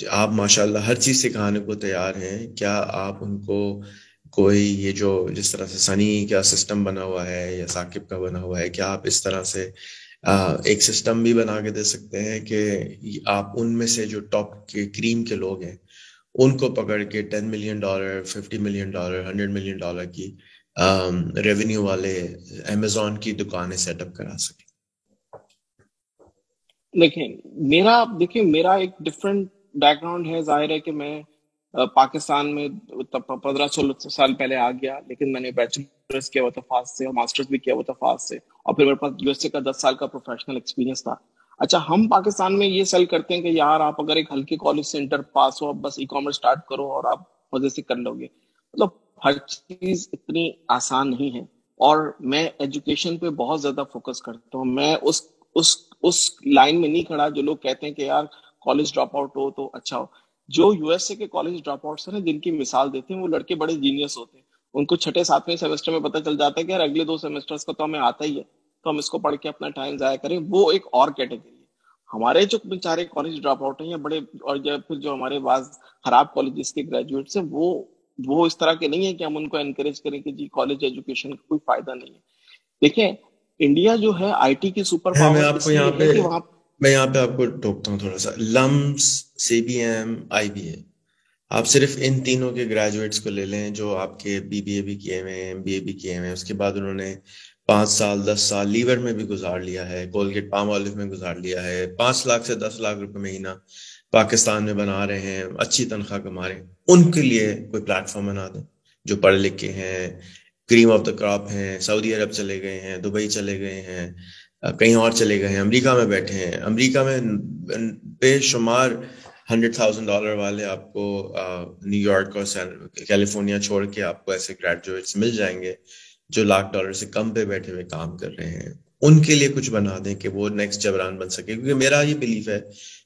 آپ ماشاء اللہ ہر چیز سکھانے کو تیار ہیں۔ کیا آپ ان کو کوئی یہ جو جس طرح سے سنی کا سسٹم بنا ہوا ہے یا ثاقب کا بنا ہوا ہے، کیا آپ اس طرح سے ایک سسٹم بھی بنا کے دے سکتے ہیں کہ آپ ان میں سے جو ٹاپ کے کریم کے لوگ ہیں، ان کو پکڑ کے ten million dollar, fifty million dollar, hundred million dollar کی ریونیو والے امیزون کی دکانیں سیٹ اپ کرا سکیں۔ دیکھیں، میرا دیکھیں، میرا ایک ڈفرینٹ بیک گراؤنڈ ہے، ظاہر ہے کہ میں پاکستان میں پندرہ سولہ سال پہلے آ گیا، لیکن میں نے بیچلرس کیا ہوا تھا سے اور ماسٹرز بھی کیا ہوا تھا سے، اور پھر میرے پاس یو ایس اے کا دس سال کا پروفیشنل ایکسپیرینس تھا۔ اچھا ہم پاکستان میں یہ سیل کرتے ہیں کہ یار آپ اگر ایک ہلکے کالج سے انٹر پاس ہو آپ بس ای کامرس اسٹارٹ کرو اور آپ مزے سے کر لو گے۔ مطلب ہر چیز اتنی آسان نہیں ہے، اور میں ایجوکیشن پہ بہت زیادہ فوکس کرتا ہوں۔ میں اس اس اس لائن میں نہیں کھڑا جو لوگ کہتے ہیں کہ یار کالج ڈراپ آؤٹ ہو تو اچھا ہو۔ جو یو ایس اے کے کالج ڈراپ آؤٹ ہیں جن کی مثال دیتے ہیں، وہ لڑکے بڑے جینیس ہوتے ہیں۔ ان کو چھٹے ساتویں سیمسٹر میں پتہ چل جاتا ہے کہ یار اگلے دو سیمسٹر کا تو ہمیں آتا ہی ہے۔ تو ہم اس کو پڑھ کے اپنا ٹائم ضائع کریں۔ وہ ایک اور کیٹیگری ہے۔ ہمارے جو بیچارے کالج ڈراپ آؤٹ ہیں یا بڑے اور پھر جو ہمارے بعض خراب کالجز کے گریجویٹس ہیں، وہ وہ اس طرح کے نہیں ہے کہ ہم ان کو انکریج کریں کہ جی کالج ایجوکیشن کا کوئی فائدہ نہیں ہے۔ دیکھیں انڈیا جو ہے آئی ٹی کی سپر پاور میں آپ کو یہاں پہ میں یہاں پہ آپ کو ٹوکتا ہوں تھوڑا سا۔ LUMS C B M I B A. آپ صرف ان تینوں کے گریجویٹس کو لے لیں جو آپ کے بی بی اے بھی کیے ہوئے ہیں ایم بی اے بھی کیے ہوئے ہیں۔ اس کے بعد انہوں نے پانچ سال دس سال لیور میں بھی گزار لیا ہے کولگیٹ پام آلو میں گزار لیا ہے۔ پانچ لاکھ سے دس لاکھ روپے مہینہ پاکستان میں بنا رہے ہیں اچھی تنخواہ کما رہے ہیں۔ ان کے لیے کوئی پلیٹ فارم بنا دیں جو پڑھ لکھ کے ہیں کریم آف دا کراپ ہیں سعودی عرب چلے گئے ہیں دبئی چلے گئے ہیں کہیں اور چلے گئے ہیں، امریکہ میں بیٹھے ہیں۔ امریکہ میں بے شمار ہنڈریڈ تھاؤزینڈ ڈالر والے آپ کو نیو یارک اور کیلیفورنیا چھوڑ کے آپ کو ایسے گریجویٹس مل جائیں گے جو لاکھ ڈالر سے کم پہ بیٹھے ہوئے کام کر رہے ہیں۔ ان کے لیے کچھ بنا دیں کہ وہ نیکسٹ جبران بن سکے۔ کیونکہ میرا یہ بلیف ہے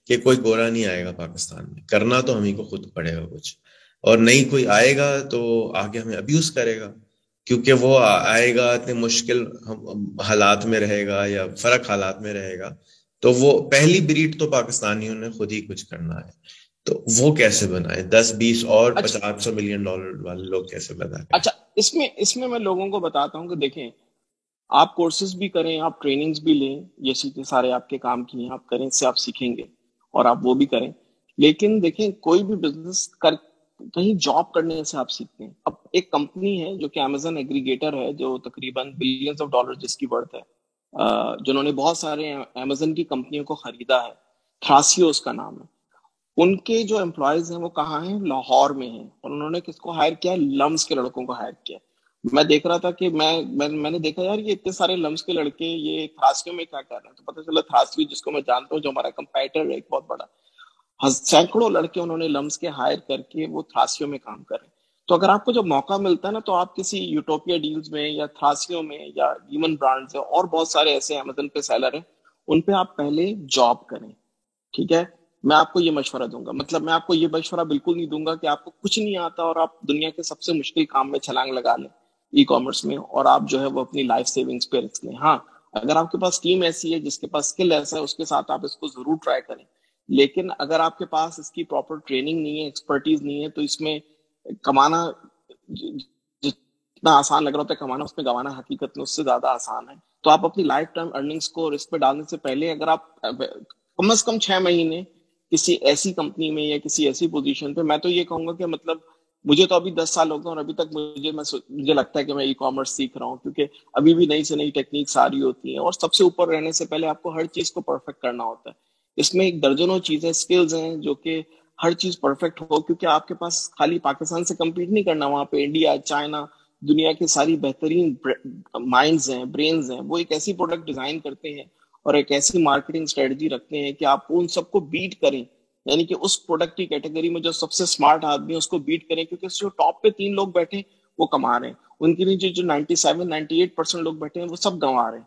کہ کوئی گورا نہیں آئے گا پاکستان میں۔ کرنا تو ہمیں کو خود پڑے گا کچھ۔ اور نہیں کوئی آئے گا تو آگے ہمیں ابیوز کرے گا۔ کیونکہ وہ آئے گا اتنے مشکل حالات میں رہے گا یا فرق حالات میں رہے گا تو وہ پہلی بریڈ تو پاکستانیوں نے خود ہی کچھ کرنا ہے۔ تو وہ کیسے بنائے؟ دس بیس اور اچھا۔ پچاس سو ملین ڈالر والے لوگ کیسے بنائے اچھا اس میں اس میں میں لوگوں کو بتاتا ہوں کہ دیکھیں آپ کورسز بھی کریں آپ ٹریننگز بھی لیں یہ چیزیں سارے آپ کے کام کی ہیں آپ کریں اس سے آپ سیکھیں گے اور آپ وہ بھی کریں۔ لیکن دیکھیں کوئی بھی بزنس کر کہیں جاب کرنے سے آپ سیکھتے ہیں۔ اب ایک کمپنی ہے جو کہ امیزون ایگریگیٹر ہے، جو تقریباً بلینس آف ڈالر جس کی برتھ ہے جنہوں نے بہت سارے امیزون کی کمپنیوں کو خریدا ہے۔ تھراسیو اس کا نام ہے۔ ان کے جو امپلائیز ہیں، وہ کہاں ہیں؟ لاہور میں ہیں۔ اور انہوں نے کس کو ہائر کیا؟ لمس کے لڑکوں کو ہائر کیا۔ میں دیکھ رہا تھا کہ میں میں نے دیکھا یار، یہ اتنے سارے لمس کے لڑکے، یہ تھراسیو میں کیا کر رہے ہیں؟ تو پتہ چلا تھراسیو جس کو میں جانتا ہوں، جو ہمارا کمپیٹر ہے، ایک بہت بڑا۔ سینکڑوں لڑکے انہوں نے لمس کے ہائر کر کے وہ تھراسیوں میں کام کرے تو اگر آپ کو جب موقع ملتا ہے نا تو آپ کسی یوٹوپیا ڈیلز میں یا تھراسیوں میں یا ایون برانڈز اور بہت سارے ایسے امیزن پہ سیلر ہیں، ان پہ آپ پہلے جاب کریں۔ ٹھیک ہے؟ میں آپ کو یہ مشورہ دوں گا۔ مطلب میں آپ کو یہ مشورہ بالکل نہیں دوں گا کہ آپ کو کچھ نہیں آتا اور آپ دنیا کے سب سے مشکل کام میں چھلانگ لگا لیں ای کامرس میں اور آپ جو ہے وہ اپنی لائف سیونگس پہ رکھ لیں۔ ہاں اگر آپ کے پاس ٹیم ایسی ہے جس کے پاس اسکل ایسا ہے، اس کے ساتھ آپ اس کو ضرور ٹرائی کریں۔ لیکن اگر آپ کے پاس اس کی پراپر ٹریننگ نہیں ہے ایکسپرٹیز نہیں ہے، تو اس میں کمانا جتنا آسان لگ رہا ہوتا ہے کمانا، اس میں گوانا حقیقت میں اس سے زیادہ آسان ہے۔ تو آپ اپنی لائف ٹائم ارننگس کو رسک پہ ڈالنے سے پہلے اگر آپ کم از کم چھ مہینے کسی ایسی کمپنی میں یا کسی ایسی پوزیشن پہ، میں تو یہ کہوں گا کہ مطلب مجھے تو ابھی دس سال ہو گئے اور ابھی تک مجھے مجھے لگتا ہے کہ میں ای کامرس سیکھ رہا ہوں، کیونکہ ابھی بھی نئی سے نئی ٹیکنیک ساری ہوتی ہیں اور سب سے اوپر رہنے سے پہلے آپ کو ہر چیز کو پرفیکٹ کرنا ہوتا ہے۔ اس میں ایک درجنوں چیزیں اسکلز ہیں جو کہ ہر چیز پرفیکٹ ہو، کیونکہ آپ کے پاس خالی پاکستان سے کمپیٹ نہیں کرنا، وہاں پہ انڈیا چائنا دنیا کے ساری بہترین مائنڈز ہیں برینز ہیں، وہ ایک ایسی پروڈکٹ ڈیزائن کرتے ہیں اور ایک ایسی مارکیٹنگ اسٹریٹجی رکھتے ہیں کہ آپ ان سب کو بیٹ کریں۔ یعنی کہ اس پروڈکٹ کی کیٹیگری میں جو سب سے اسمارٹ آدمی ہے اس کو بیٹ کریں، کیونکہ اس جو ٹاپ پہ تین لوگ بیٹھے، وہ کما رہے ہیں۔ ان کے نیچے جو ninety seven ninety eight percent لوگ بیٹھے ہیں، وہ سب گنوا رہے ہیں۔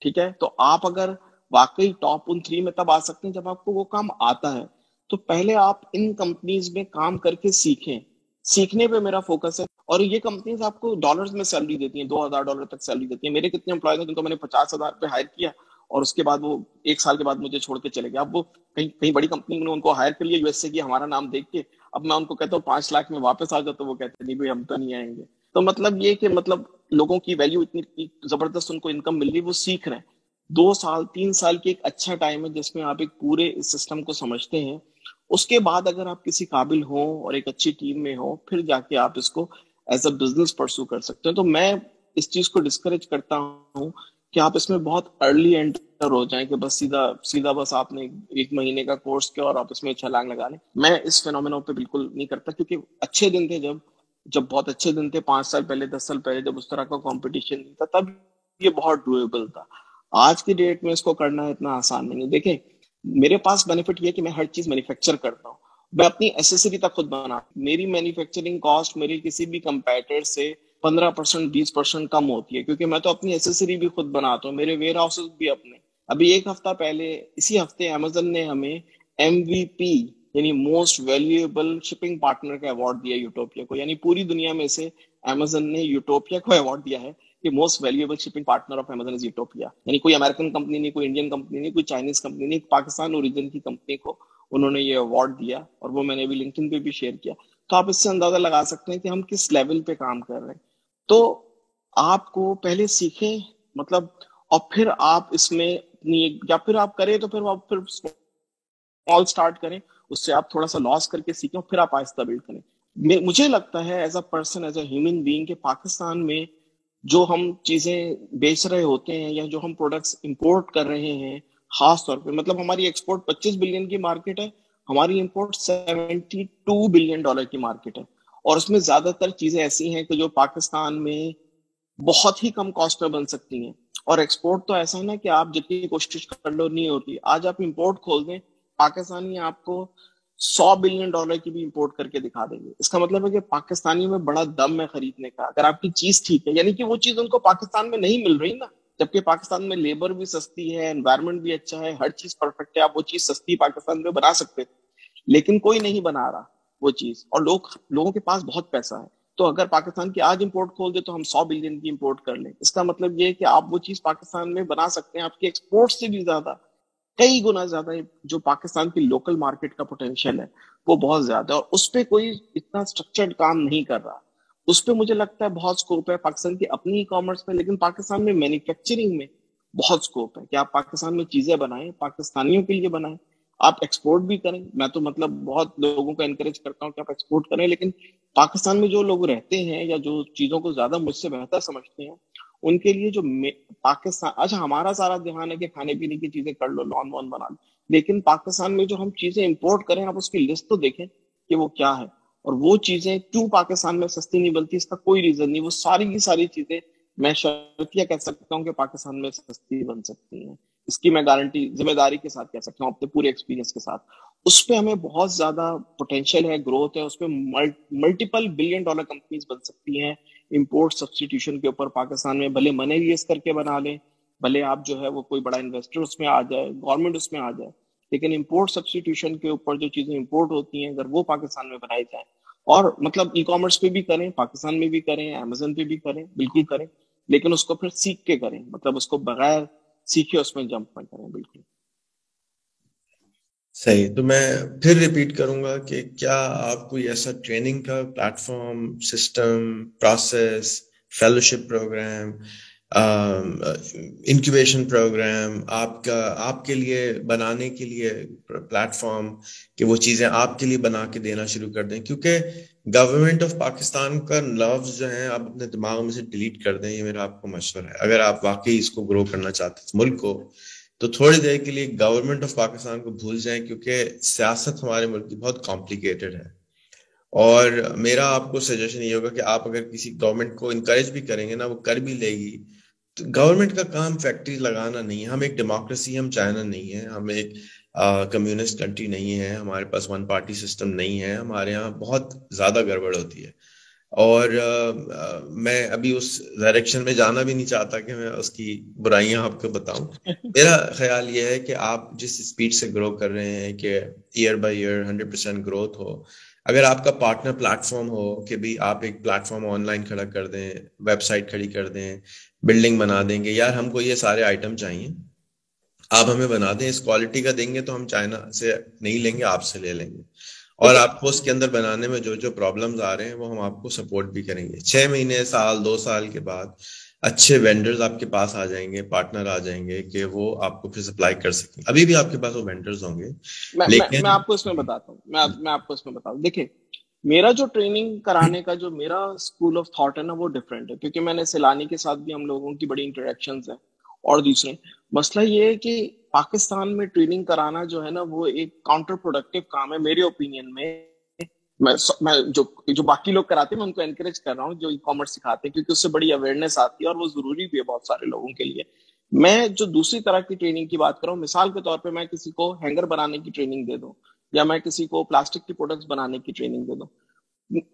ٹھیک ہے؟ تو آپ اگر واقعی ٹاپ ان تھری میں تب آ سکتے ہیں جب آپ کو وہ کام آتا ہے۔ تو پہلے آپ ان کمپنیز میں کام کر کے سیکھیں۔ سیکھنے پہ میرا فوکس ہے اور یہ کمپنیز آپ کو ڈالرز میں سیلری دیتی ہیں، دو ہزار ڈالر تک سیلری دیتی ہیں۔ میرے کتنے امپلائز ہیں جن کو میں نے پچاس ہزار پہ ہائر کیا اور اس کے بعد وہ ایک سال کے بعد مجھے چھوڑ کے چلے گئے۔ اب وہ کہیں کہیں بڑی کمپنی نے ان کو ہائر کر لیا یو ایس سے کی، ہمارا نام دیکھ کے۔ اب میں ان کو کہتا ہوں پانچ لاکھ میں واپس آ جاؤ تو وہ کہتے ہیں، نہیں بھائی ہم تو نہیں آئیں گے۔ تو مطلب یہ کہ مطلب لوگوں کی ویلیو اتنی زبردست ان کو انکم مل رہی وہ سیکھ رہے ہیں۔ دو سال، تین سال کی ایک اچھا ٹائم ہے جس میں آپ ایک پورے سسٹم کو سمجھتے ہیں۔ اس کے بعد اگر آپ کسی قابل ہوں اور ایک اچھی ٹیم میں ہوں، پھر جا کے آپ اس کو ایز اے بزنس پرسو کر سکتے ہیں۔ تو میں اس چیز کو ڈسکریج کرتا ہوں کہ آپ اس میں بہت ارلی انٹر ہو جائیں کہ بس سیدھا سیدھا بس آپ نے ایک مہینے کا کورس کیا اور آپ اس میں اچھا چھلانگ لگا لیں۔ میں اس فینومینو پہ بالکل نہیں کرتا کیونکہ اچھے دن تھے جب جب بہت اچھے دن تھے، پانچ سال پہلے، دس سال پہلے جب اس طرح کا کمپٹیشن نہیں تھا، تب یہ بہت ڈویبل تھا۔ آج کی ڈیٹ میں اس کو کرنا اتنا آسان نہیں ہے۔ دیکھیں، میرے پاس بینیفٹ یہ کہ میں ہر چیز مینوفیکچر کرتا ہوں۔ میں اپنی ایسیسری تک خود بنا میری مینوفیکچرنگ کاسٹ میری کسی بھی کمپیٹر سے پندرہ پرسینٹ بیس پرسینٹ کم ہوتی ہے۔ کیونکہ میں تو اپنی ایسیسری بھی خود بناتا ہوں، میرے ویئر ہاؤس بھی اپنے۔ ابھی ایک ہفتہ پہلے، اسی ہفتے امیزون نے ہمیں ایم وی پی یعنی موسٹ ویلیویبل شپنگ پارٹنر کا اوارڈ دیا یوٹوپیا کو۔ یعنی پوری دنیا میں سے امیزون نے یوٹوپیا کو اوارڈ دیا ہے۔ کہ most valuable shipping partner of Amazon is Utopia یعنی کوئی امریکن کمپنی نہیں کوئی انڈین کمپنی نہیں کوئی چائنیز کمپنی نہیں پاکستان اوریجن کی کمپنی کو انہوں نے یہ اوارڈ دیا اور وہ میں نے بھی لنکن پہ بھی شیئر کیا تو آپ اس سے اندازہ لگا سکتے ہیں کہ ہم کس لیول پہ کام کر رہے ہیں۔ تو آپ کو پہلے سیکھیں مطلب اور پھر آپ اس میں اپنی یا پھر آپ کریں تو پھر آپ پھر اسٹارٹ کریں، اس سے آپ تھوڑا سا لاس کر کے سیکھیں پھر آپ آہستہ بلڈ کریں۔ مجھے لگتا ہے as a person as a human being کہ پاکستان میں جو ہم چیزیں بیچ رہے ہوتے ہیں یا جو ہم پروڈکٹس امپورٹ کر رہے ہیں، خاص طور پہ مطلب ہماری ایکسپورٹ پچیس بلین کی مارکیٹ ہے، ہماری import seventy two billion dollar کی مارکیٹ ہے۔ اور اس میں زیادہ تر چیزیں ایسی ہیں کہ جو پاکستان میں بہت ہی کم کاسٹ میں بن سکتی ہیں۔ اور ایکسپورٹ تو ایسا ہے نا کہ آپ جتنی کوشش کر لو، نہیں ہوتی۔ آج آپ امپورٹ کھول دیں، پاکستانی آپ کو سو بلین ڈالر کی بھی امپورٹ کر کے دکھا دیں گے۔ اس کا مطلب ہے کہ پاکستانی میں بڑا دم ہے خریدنے کا۔ اگر آپ کی چیز ٹھیک ہے یعنی کہ وہ چیز ان کو پاکستان میں نہیں مل رہی نا، جبکہ پاکستان میں لیبر بھی سستی ہے انوائرمنٹ بھی اچھا ہے، ہر چیز پرفیکٹ ہے، آپ وہ چیز سستی پاکستان میں بنا سکتے لیکن کوئی نہیں بنا رہا وہ چیز۔ اور لوگ، لوگوں کے پاس بہت پیسہ ہے۔ تو اگر پاکستان کی آج امپورٹ کھول دے تو ہم سو بلین کی امپورٹ کر لیں۔ اس کا مطلب یہ کہ آپ وہ چیز پاکستان میں بنا سکتے ہیں، آپ کی ایکسپورٹ سے بھی زیادہ۔ کئی گنا زیادہ جو پاکستان کی لوکل مارکیٹ کا پوٹینشیل ہے، وہ بہت زیادہ ہے اور اس پہ کوئی اتنا اسٹرکچرڈ کام نہیں کر رہا۔ اس پہ مجھے لگتا ہے بہت اسکوپ ہے پاکستان کی اپنی ای کامرس میں، لیکن پاکستان میں مینوفیکچرنگ میں بہت اسکوپ ہے کہ آپ پاکستان میں چیزیں بنائیں، پاکستانیوں کے لیے بنائیں۔ آپ ایکسپورٹ بھی کریں۔ میں تو مطلب بہت لوگوں کو انکریج کرتا ہوں کہ آپ ایکسپورٹ کریں، لیکن پاکستان میں جو لوگ رہتے ہیں یا جو چیزوں کو زیادہ مجھ سے بہتر سمجھتے ہیں ان کے لیے جو پاکستان اچھا ہمارا سارا دھیان ہے کہ کھانے پینے کی چیزیں کر لو لون وون بنا لو۔ لیکن پاکستان میں جو ہم چیزیں امپورٹ کریں، آپ اس کی لسٹ تو دیکھیں کہ وہ کیا ہے۔ اور وہ چیزیں کیوں پاکستان میں سستی نہیں بنتی اس کا کوئی ریزن نہیں۔ وہ ساری کی ساری چیزیں میں شرطیہ کہہ سکتا ہوں کہ پاکستان میں سستی بن سکتی ہیں۔ اس کی میں گارنٹی ذمہ داری کے ساتھ کہہ سکتا ہوں، اپنے پورے ایکسپیرینس کے ساتھ۔ اس پہ ہمیں بہت زیادہ پوٹینشیل ہے گروتھ ہے۔ اس پہ ملٹیپل بلین ڈالر کمپنیز بن سکتی ہیں۔ امپورٹ سبسٹیٹیوشن کے اوپر پاکستان میں بھلے منی ریز کر کے بنا لیں، بھلے آپ جو ہے وہ کوئی بڑا انویسٹر اس میں آ جائے گورنمنٹ اس میں آ جائے۔ لیکن امپورٹ سبسٹیٹیوشن کے اوپر جو چیزیں امپورٹ ہوتی ہیں، اگر وہ پاکستان میں بنائی جائیں، اور مطلب ای کامرس پہ بھی کریں، پاکستان میں بھی کریں امیزون پہ بھی کریں، بالکل کریں، لیکن اس کو پھر سیکھ کے کریں۔ مطلب اس کو بغیر سیکھے اس میں جمپ نہ کریں، بالکل۔ صحیح تو میں پھر ریپیٹ کروں گا کہ کیا آپ کوئی ایسا ٹریننگ کا platform system process fellowship program incubation program آپ کا آپ کے لیے بنانے کے لیے پلیٹ فارم کہ وہ چیزیں آپ کے لیے بنا کے دینا شروع کر دیں۔ کیونکہ گورنمنٹ آف پاکستان کا لفظ جو ہے آپ اپنے دماغ میں سے ڈیلیٹ کر دیں، یہ میرا آپ کو مشورہ ہے۔ اگر آپ واقعی اس کو گرو کرنا چاہتے ہیں، ملک کو تو تھوڑی دیر کے لیے گورنمنٹ آف پاکستان کو بھول جائیں کیونکہ سیاست ہمارے ملک کی بہت کمپلیکیٹڈ ہے۔ اور میرا آپ کو سجیشن یہ ہوگا کہ آپ اگر کسی گورنمنٹ کو انکریج بھی کریں گے نا، وہ کر بھی لے گی۔ تو گورنمنٹ کا کام فیکٹری لگانا نہیں ہے۔ ہم ایک ڈیموکریسی ہم چائنا نہیں ہے ہم ایک کمیونسٹ کنٹری نہیں ہے ہمارے پاس ون پارٹی سسٹم نہیں ہے۔ ہمارے یہاں بہت زیادہ گڑبڑ ہوتی ہے۔ اور میں ابھی اس ڈائریکشن میں جانا بھی نہیں چاہتا کہ میں اس کی برائیاں آپ کو بتاؤں۔ میرا خیال یہ ہے کہ آپ جس اسپیڈ سے گرو کر رہے ہیں کہ year by year hundred percent growth ہو اگر آپ کا پارٹنر پلیٹ فارم ہو کہ بھی آپ ایک پلیٹ فارم آن لائن کھڑا کر دیں ویب سائٹ کھڑی کر دیں بلڈنگ بنا دیں گے یار ہم کو یہ سارے آئٹم چاہیے۔ آپ ہمیں بنا دیں اس کوالٹی کا دیں گے تو ہم چائنا سے نہیں لیں گے آپ سے لے لیں گے۔ اور آپ کو اس کے اندر بنانے میں جو جو پرابلمز آ رہے ہیں وہ ہم آپ کو سپورٹ بھی کریں گے۔ چھ مہینے سال دو سال کے بعد اچھے وینڈرز آپ کے پاس آ جائیں گے پارٹنر آ جائیں گے کہ وہ آپ کو پھر سپلائی کر سکیں۔ ابھی بھی آپ کے پاس وہ وینڈرز ہوں گے لیکن میں آپ کو اس میں بتاتا ہوں۔ میں آپ کو اس میں بتاؤں۔ دیکھیں میرا جو ٹریننگ کرانے کا جو میرا اسکول آف تھاٹ ہے نا وہ ڈفرینٹ ہے۔ کیونکہ میں نے سیلانی کے ساتھ بھی ہم لوگوں کی بڑی انٹریکشن ہیں اور دوسرے۔ مسئلہ یہ ہے کہ پاکستان میں ٹریننگ کرانا جو ہے نا وہ ایک کاؤنٹر پروڈکٹیو کام ہے میرے اوپینین میں۔ میں جو جو باقی لوگ کراتے ہیں میں ان کو انکریج کر رہا ہوں جو ای کامرس سکھاتے ہیں کیونکہ اس سے بڑی اویئرنیس آتی ہے اور وہ ضروری بھی ہے بہت سارے لوگوں کے لیے۔ میں جو دوسری طرح کی ٹریننگ کی بات کروں، مثال کے طور پہ میں کسی کو ہینگر بنانے کی ٹریننگ دے دوں یا میں کسی کو پلاسٹک کی پروڈکٹس بنانے کی ٹریننگ دے دوں۔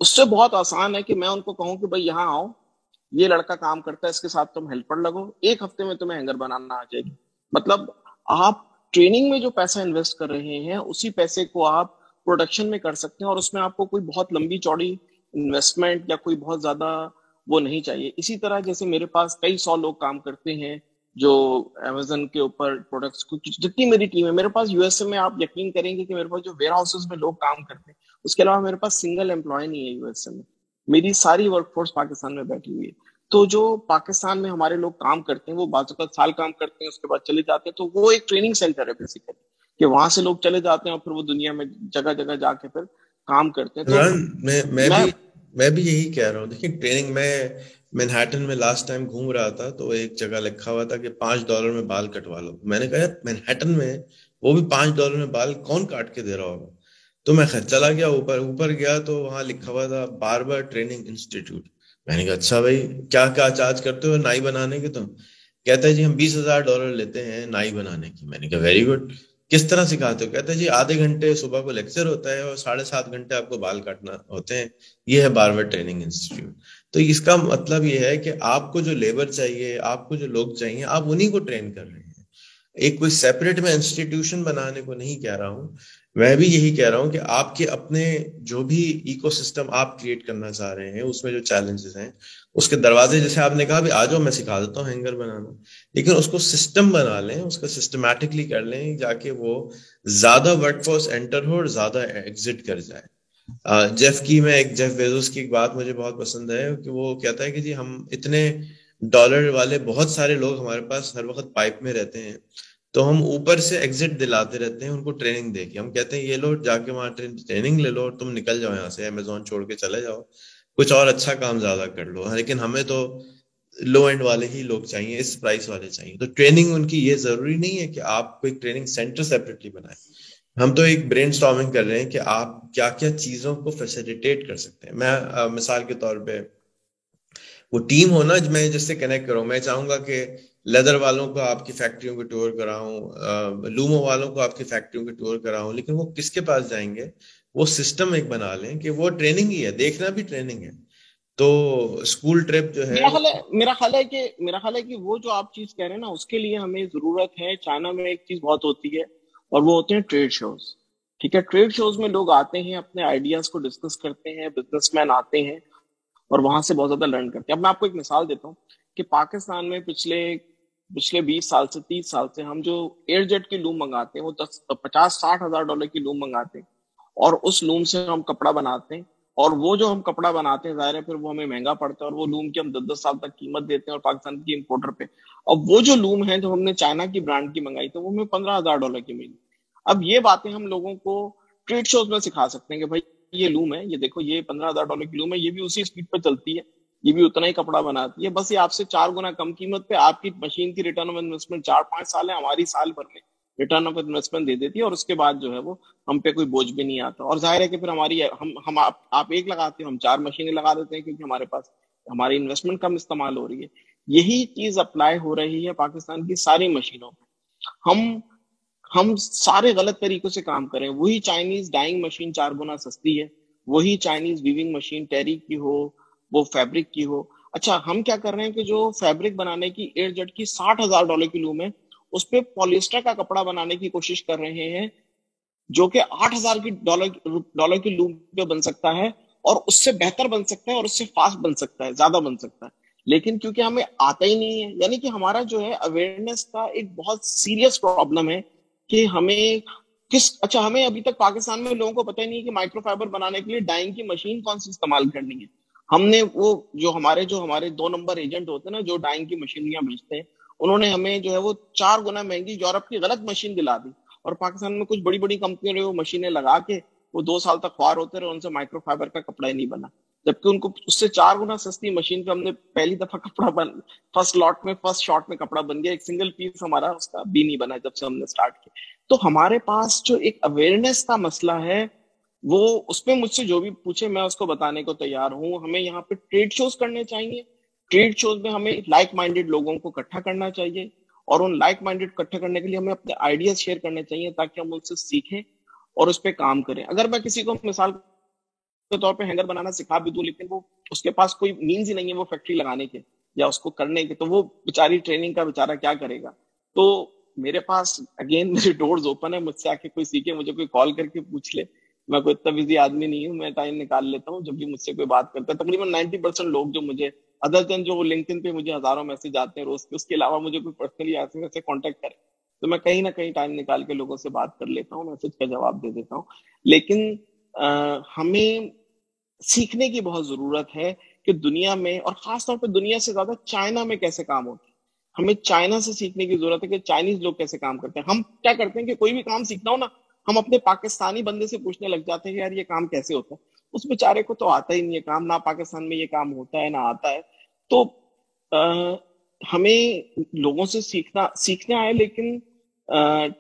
اس سے بہت آسان ہے کہ میں ان کو کہوں کہ بھائی یہاں آؤ، یہ لڑکا کام کرتا ہے، اس کے ساتھ تم ہیلپر لگو، ایک ہفتے میں تمہیں ہینگر بنانا آ جائے گی۔ مطلب آپ ٹریننگ میں جو پیسہ انویسٹ کر رہے ہیں، اسی پیسے کو آپ پروڈکشن میں کر سکتے ہیں اور اس میں آپ کو کوئی بہت لمبی چوڑی انویسٹمنٹ یا کوئی بہت زیادہ وہ نہیں چاہیے۔ اسی طرح جیسے میرے پاس کئی سو لوگ کام کرتے ہیں جو امیزون کے اوپر پروڈکٹس جتنی میری ٹیم ہے، میرے پاس یو ایس اے میں آپ یقین کریں گے کہ میرے پاس جو ویئر ہاؤسز میں لوگ کام کرتے ہیں، اس کے علاوہ میرے پاس سنگل امپلائی نہیں ہے یو ایس اے میں۔ میری ساری ورک فورس پاکستان میں بیٹھی ہوئی ہے۔ تو جو پاکستان میں ہمارے لوگ کام کرتے ہیں وہ بعض اوقات سال کام کرتے ہیں اس کے بعد چلے جاتے ہیں تو وہ ایک ٹریننگ سینٹر ہے بیسیکلی کہ وہاں سے لوگ چلے جاتے ہیں اور پھر وہ دنیا میں جگہ جگہ جا کے پھر کام کرتے ہیں۔ میں بھی یہی کہہ رہا ہوں۔ دیکھیں ٹریننگ میں مینہٹن میں لاسٹ ٹائم گھوم رہا تھا تو ایک جگہ لکھا ہوا تھا کہ پانچ ڈالر میں بال کٹوا لو۔ میں نے کہا مینہٹن میں وہ بھی پانچ ڈالر میں بال کون کاٹ کے دے رہا ہوگا؟ تو میں چلا گیا اوپر اوپر گیا تو وہاں لکھا ہوا تھا بار بار ٹریننگ انسٹیٹیوٹ۔ میں نے کہا اچھا بھائی، کیا کیا چارج کرتے ہو نائی بنانے کے تو کہتا ہے جی ہم بیس ہزار ڈالر لیتے ہیں نائی بنانے کی. میں نے کہا ویری گڈ کس طرح سکھاتے ہو؟ کہتے جی آدھے گھنٹے صبح کو لیکچر ہوتا ہے اور ساڑھے سات گھنٹے آپ کو بال کاٹنا ہوتے ہیں. یہ ہے باربر ٹریننگ انسٹیٹیوٹ تو اس کا مطلب یہ ہے کہ آپ کو جو لیبر چاہیے، آپ کو جو لوگ چاہیے، آپ انہیں کو ٹرین کر رہے ہیں۔ ایک کوئی سیپریٹ میں انسٹیٹیوشن بنانے کو نہیں کہہ رہا ہوں میں بھی یہی کہہ رہا ہوں کہ آپ کے اپنے جو بھی ایکو سسٹم آپ کریٹ کرنا چاہ رہے ہیں، اس میں جو چیلنجز ہیں، اس کے دروازے، جیسے آپ نے کہا بھی آ جاؤ میں سکھا دیتا ہوں ہینگر بنانا۔ لیکن اس کو سسٹم بنا لیں، اس کا سسٹمیٹکلی کر لیں جا کے وہ زیادہ ورک فورس انٹر ہو اور زیادہ ایگزٹ کر جائے۔ جیف کی میں ایک جیف ویزوس کی ایک بات مجھے بہت پسند ہے، کہ وہ کہتا ہے کہ جی ہم اتنے ڈالر والے بہت سارے لوگ ہمارے پاس ہر وقت پائپ میں رہتے ہیں۔ تو ہم اوپر سے ایگزٹ دلاتے رہتے ہیں، ان کو ٹریننگ دے کے۔ ہم کہتے ہیں، یہ لو، جا کے وہاں ٹریننگ لے لو اور تم نکل جاؤ یہاں سے امیزون چھوڑ کے چلے جاؤ۔ کچھ اور اچھا کام زیادہ کر لو۔ لیکن ہمیں تو لو اینڈ والے ہی لوگ چاہیے، اس پرائز والے چاہیے۔ تو ٹریننگ ان کی یہ ضروری نہیں ہے کہ آپ کو ایک ٹریننگ سینٹر سیپریٹلی بنائیں۔ ہم تو ایک برین اسٹارمنگ کر رہے ہیں کہ آپ کیا کیا چیزوں کو فیسلٹیٹ کر سکتے ہیں۔ میں مثال کے طور پہ وہ ٹیم ہونا میں جس سے کنیکٹ کروں، میں چاہوں گا کہ لیدر والوں کو آپ کی فیکٹریوں کے ٹور کراؤں لومو والوں کو آپ کی فیکٹریوں کے ٹور کراؤں، لیکن وہ کس کے پاس جائیں گے؟ وہ سسٹم ایک بنا لیں کہ وہ ٹریننگ ہی ہے، دیکھنا بھی ٹریننگ ہے۔ تو اسکول ٹرپ جو ہے میرا خیال ہے کہ، میرا خیال ہے کہ وہ جو آپ چیز کہہ رہے ہیں نا، اس کے لیے ہمیں ضرورت ہے، چائنا میں ایک چیز بہت ہوتی ہے اور وہ ہوتے ہیں ٹریڈ شوز ٹھیک ہے ٹریڈ شوز میں لوگ آتے ہیں، اپنے آئیڈیاز کو ڈسکس کرتے ہیں بزنس مین آتے ہیں اور وہاں سے بہت زیادہ لرن کرتے ہیں۔ اب میں آپ کو ایک مثال دیتا ہوں۔ کہ پاکستان میں پچھلے پچھلے بیس سال سے، تیس سال سے ہم جو ایئر جیٹ کی لوم منگاتے ہیں، وہ دس، پچاس، ساٹھ ہزار ڈالر کی لوم منگاتے ہیں اور اس لوم سے ہم کپڑا بناتے ہیں اور وہ جو ہم کپڑا بناتے ہیں، ظاہر ہے پھر وہ ہمیں مہنگا پڑتا ہے اور وہ لوم کی ہم دس دس سال تک قیمت دیتے ہیں اور پاکستان کی امپورٹر پہ۔ اور وہ جو لوم ہے جو ہم نے چائنا کی برانڈ کی منگائی تھی وہ ہمیں پندرہ ہزار ڈالر کی ملی۔ اب یہ باتیں ہم لوگوں کو ٹریڈ شوز میں سکھا سکتے ہیں کہ بھائی یہ لوم ہے، یہ دیکھو یہ پندرہ ہزار ڈالر کی لوم ہے، یہ بھی اسی اسپیڈ پہ چلتی ہے۔ یہ بھی اتنا ہی کپڑا بناتی ہے۔ بس یہ آپ سے چار گنا کم قیمت پہ آپ کی مشین کی ریٹرن آف انویسٹمنٹ چار پانچ سال ہے، ہماری سال بھر میں ریٹرن آف انویسٹمنٹ دے دیتی ہے اور اس کے بعد جو ہے وہ ہم پہ کوئی بوجھ بھی نہیں آتا۔ اور ظاہر ہے کہ پھر ہماری ہم ہم آپ ایک لگاتے ہیں، ہم چار مشینیں لگا دیتے ہیں کیونکہ ہمارے پاس، ہماری انویسٹمنٹ کم استعمال ہو رہی ہے۔ یہی چیز اپلائی ہو رہی ہے پاکستان کی ساری مشینوں پہ۔ ہم ہم سارے غلط طریقوں سے کام کریں وہی چائنیز ڈائنگ مشین چار گنا سستی ہے۔ وہی چائنیز ویونگ مشین ٹیری کی ہو وہ فیبرک کی ہو۔ اچھا ہم کیا کر رہے ہیں کہ جو فیبرک بنانے کی ایئر جٹ کی ساٹھ ہزار ڈالر کی لوم ہے اس پہ پولیسٹر کا کپڑا بنانے کی کوشش کر رہے ہیں، جو کہ آٹھ ہزار کی ڈالر ڈالر کی لوم پہ بن سکتا ہے، اور اس سے بہتر بن سکتا ہے اور اس سے فاسٹ بن سکتا ہے، زیادہ بن سکتا ہے۔ لیکن کیونکہ ہمیں آتا ہی نہیں ہے یعنی کہ ہمارا جو ہے اویئرنیس کا ایک بہت سیریس پرابلم ہے کہ ہمیں کس اچھا ہمیں ابھی تک پاکستان میں لوگوں کو پتہ ہی نہیں کہ مائکرو فائبر بنانے کے لیے ڈائنگ کی مشین کون سی استعمال کرنی ہے۔ ہم نے وہ جو ہمارے جو ہمارے دو نمبر ایجنٹ ہوتے ہیں نا جو ڈائنگ کی مشینیاں بھیجتے ہیں، انہوں نے ہمیں جو ہے وہ چار گنا مہنگی یورپ کی غلط مشین دلا دی۔ اور پاکستان میں کچھ بڑی بڑی کمپنیوں نے وہ مشینیں لگا کے وہ دو سال تک خوار ہوتے رہے، ان سے مائکرو فائبر کا کپڑا ہی نہیں بنا۔ جبکہ ان کو اس سے چار گنا سستی مشین پہ ہم نے پہلی دفعہ کپڑا بن فرسٹ لاٹ میں فرسٹ شارٹ میں کپڑا بن گیا۔ ایک سنگل پیس ہمارا اس کا بھی نہیں بنا جب سے ہم نے اسٹارٹ کیا۔ تو ہمارے پاس جو ایک اویئرنیس کا مسئلہ ہے وہ اس میں مجھ سے جو بھی پوچھے، میں اس کو بتانے کو تیار ہوں۔ ہمیں یہاں پہ ٹریڈ شوز کرنے چاہیے۔ ٹریڈ شوز میں ہمیں لائک مائنڈیڈ لوگوں کو اکٹھا کرنا چاہیے اور ان لائک مائنڈیڈ اکٹھا کرنے کے لیے ہمیں اپنے آئیڈیاز شیئر کرنے چاہیے تاکہ ہم ان سے سیکھیں اور اس پہ کام کریں۔ اگر میں کسی کو مثال کے طور پہ ہینگر بنانا سکھا بھی دوں، لیکن وہ اس کے پاس کوئی مینز ہی نہیں ہے وہ فیکٹری لگانے کے یا اس کو کرنے کے، تو وہ بیچاری ٹریننگ کا بیچارہ کیا کرے گا؟ تو میرے پاس اگین میرے ڈورز اوپن ہے مجھ سے آ کے کوئی سیکھے، مجھے کوئی کال کر کے پوچھ لے۔ میں کوئی اتنا آدمی نہیں ہوں، میں ٹائم نکال لیتا ہوں جب بھی مجھ سے کوئی بات کرتا ہے۔ تقریباً نائنٹی پرسینٹ لوگ جو مجھے ادر دین جو لنکن پہ مجھے ہزاروں میسج آتے ہیں روز کے، اس کے علاوہ مجھے کوئی پرسنلی ایسے ویسے کانٹیکٹ کرے۔ تو میں کہیں نہ کہیں ٹائم نکال کے لوگوں سے بات کر لیتا ہوں میسج کا جواب دے دیتا ہوں۔ لیکن ہمیں سیکھنے کی بہت ضرورت ہے کہ دنیا میں، اور خاص طور پہ دنیا سے زیادہ چائنا میں کیسے کام ہوتا ہے۔ ہمیں چائنا سے سیکھنے کی ضرورت ہے کہ چائنیز لوگ کیسے کام کرتے ہیں۔ ہم کیا کرتے ہیں کہ کوئی بھی کام سیکھنا ہو نا ہم اپنے پاکستانی بندے سے پوچھنے لگ جاتے ہیں کہ یار یہ کام کیسے ہوتا ہے؟ اس بیچارے کو تو آتا ہی نہیں ہے کام، نہ پاکستان میں یہ کام ہوتا ہے، نہ آتا ہے۔ تو ہمیں لوگوں سے سیکھنا، سیکھنے آئے، لیکن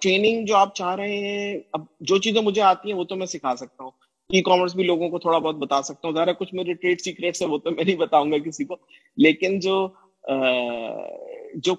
ٹریننگ جو آپ چاہ رہے ہیں، اب جو چیزیں مجھے آتی ہیں وہ تو میں سکھا سکتا ہوں۔ ای کامرس بھی لوگوں کو تھوڑا بہت بتا سکتا ہوں۔ ظاہر کچھ میرے ٹریڈ سیکریٹس ہیں، وہ تو میں نہیں بتاؤں گا کسی کو۔ لیکن جو جو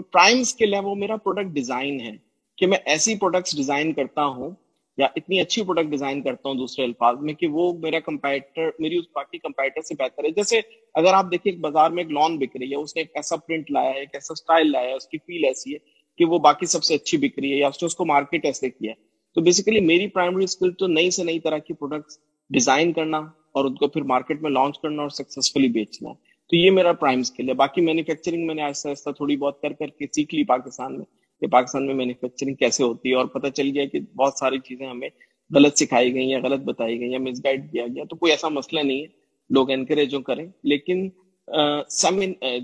پرائم اسکل ہے وہ میرا پروڈکٹ ڈیزائن ہے۔ کہ میں ایسی پروڈکٹس ڈیزائن کرتا ہوں یا اتنی اچھی پروڈکٹ ڈیزائن کرتا ہوں دوسرے الفاظ میں کہ وہ میرا کمپیٹر میری اس باقی کمپیٹر سے بہتر ہے۔ جیسے اگر آپ دیکھیں بازار میں ایک لان بک رہی ہے، اس نے ایک ایسا پرنٹ لایا ہے، ایک ایسا اسٹائل لایا ہے، اس کی فیل ایسی ہے کہ وہ باقی سب سے اچھی بک رہی ہے یا اس نے اس کو مارکیٹ ایسے کیا ہے۔ تو بیسیکلی میری پرائمری اسکل تو نئی سے نئی طرح کی پروڈکٹس ڈیزائن کرنا اور ان کو پھر مارکیٹ میں لانچ کرنا اور سکسیسفلی بیچنا۔ تو یہ میرا پرائم اسکل ہے۔ باقی مینوفیکچرنگ میں نے آہستہ آہستہ تھوڑی بہت کر کر کے سیکھ لی پاکستان میں۔ کہ پاکستان میں مینوفیکچرنگ کیسے ہوتی ہے اور پتہ چل گیا کہ بہت ساری چیزیں ہمیں غلط سکھائی گئی یا غلط بتائی گئی یا مس گائڈ کیا گیا، تو کوئی ایسا مسئلہ نہیں ہے۔ لوگ انکریج کریں، لیکن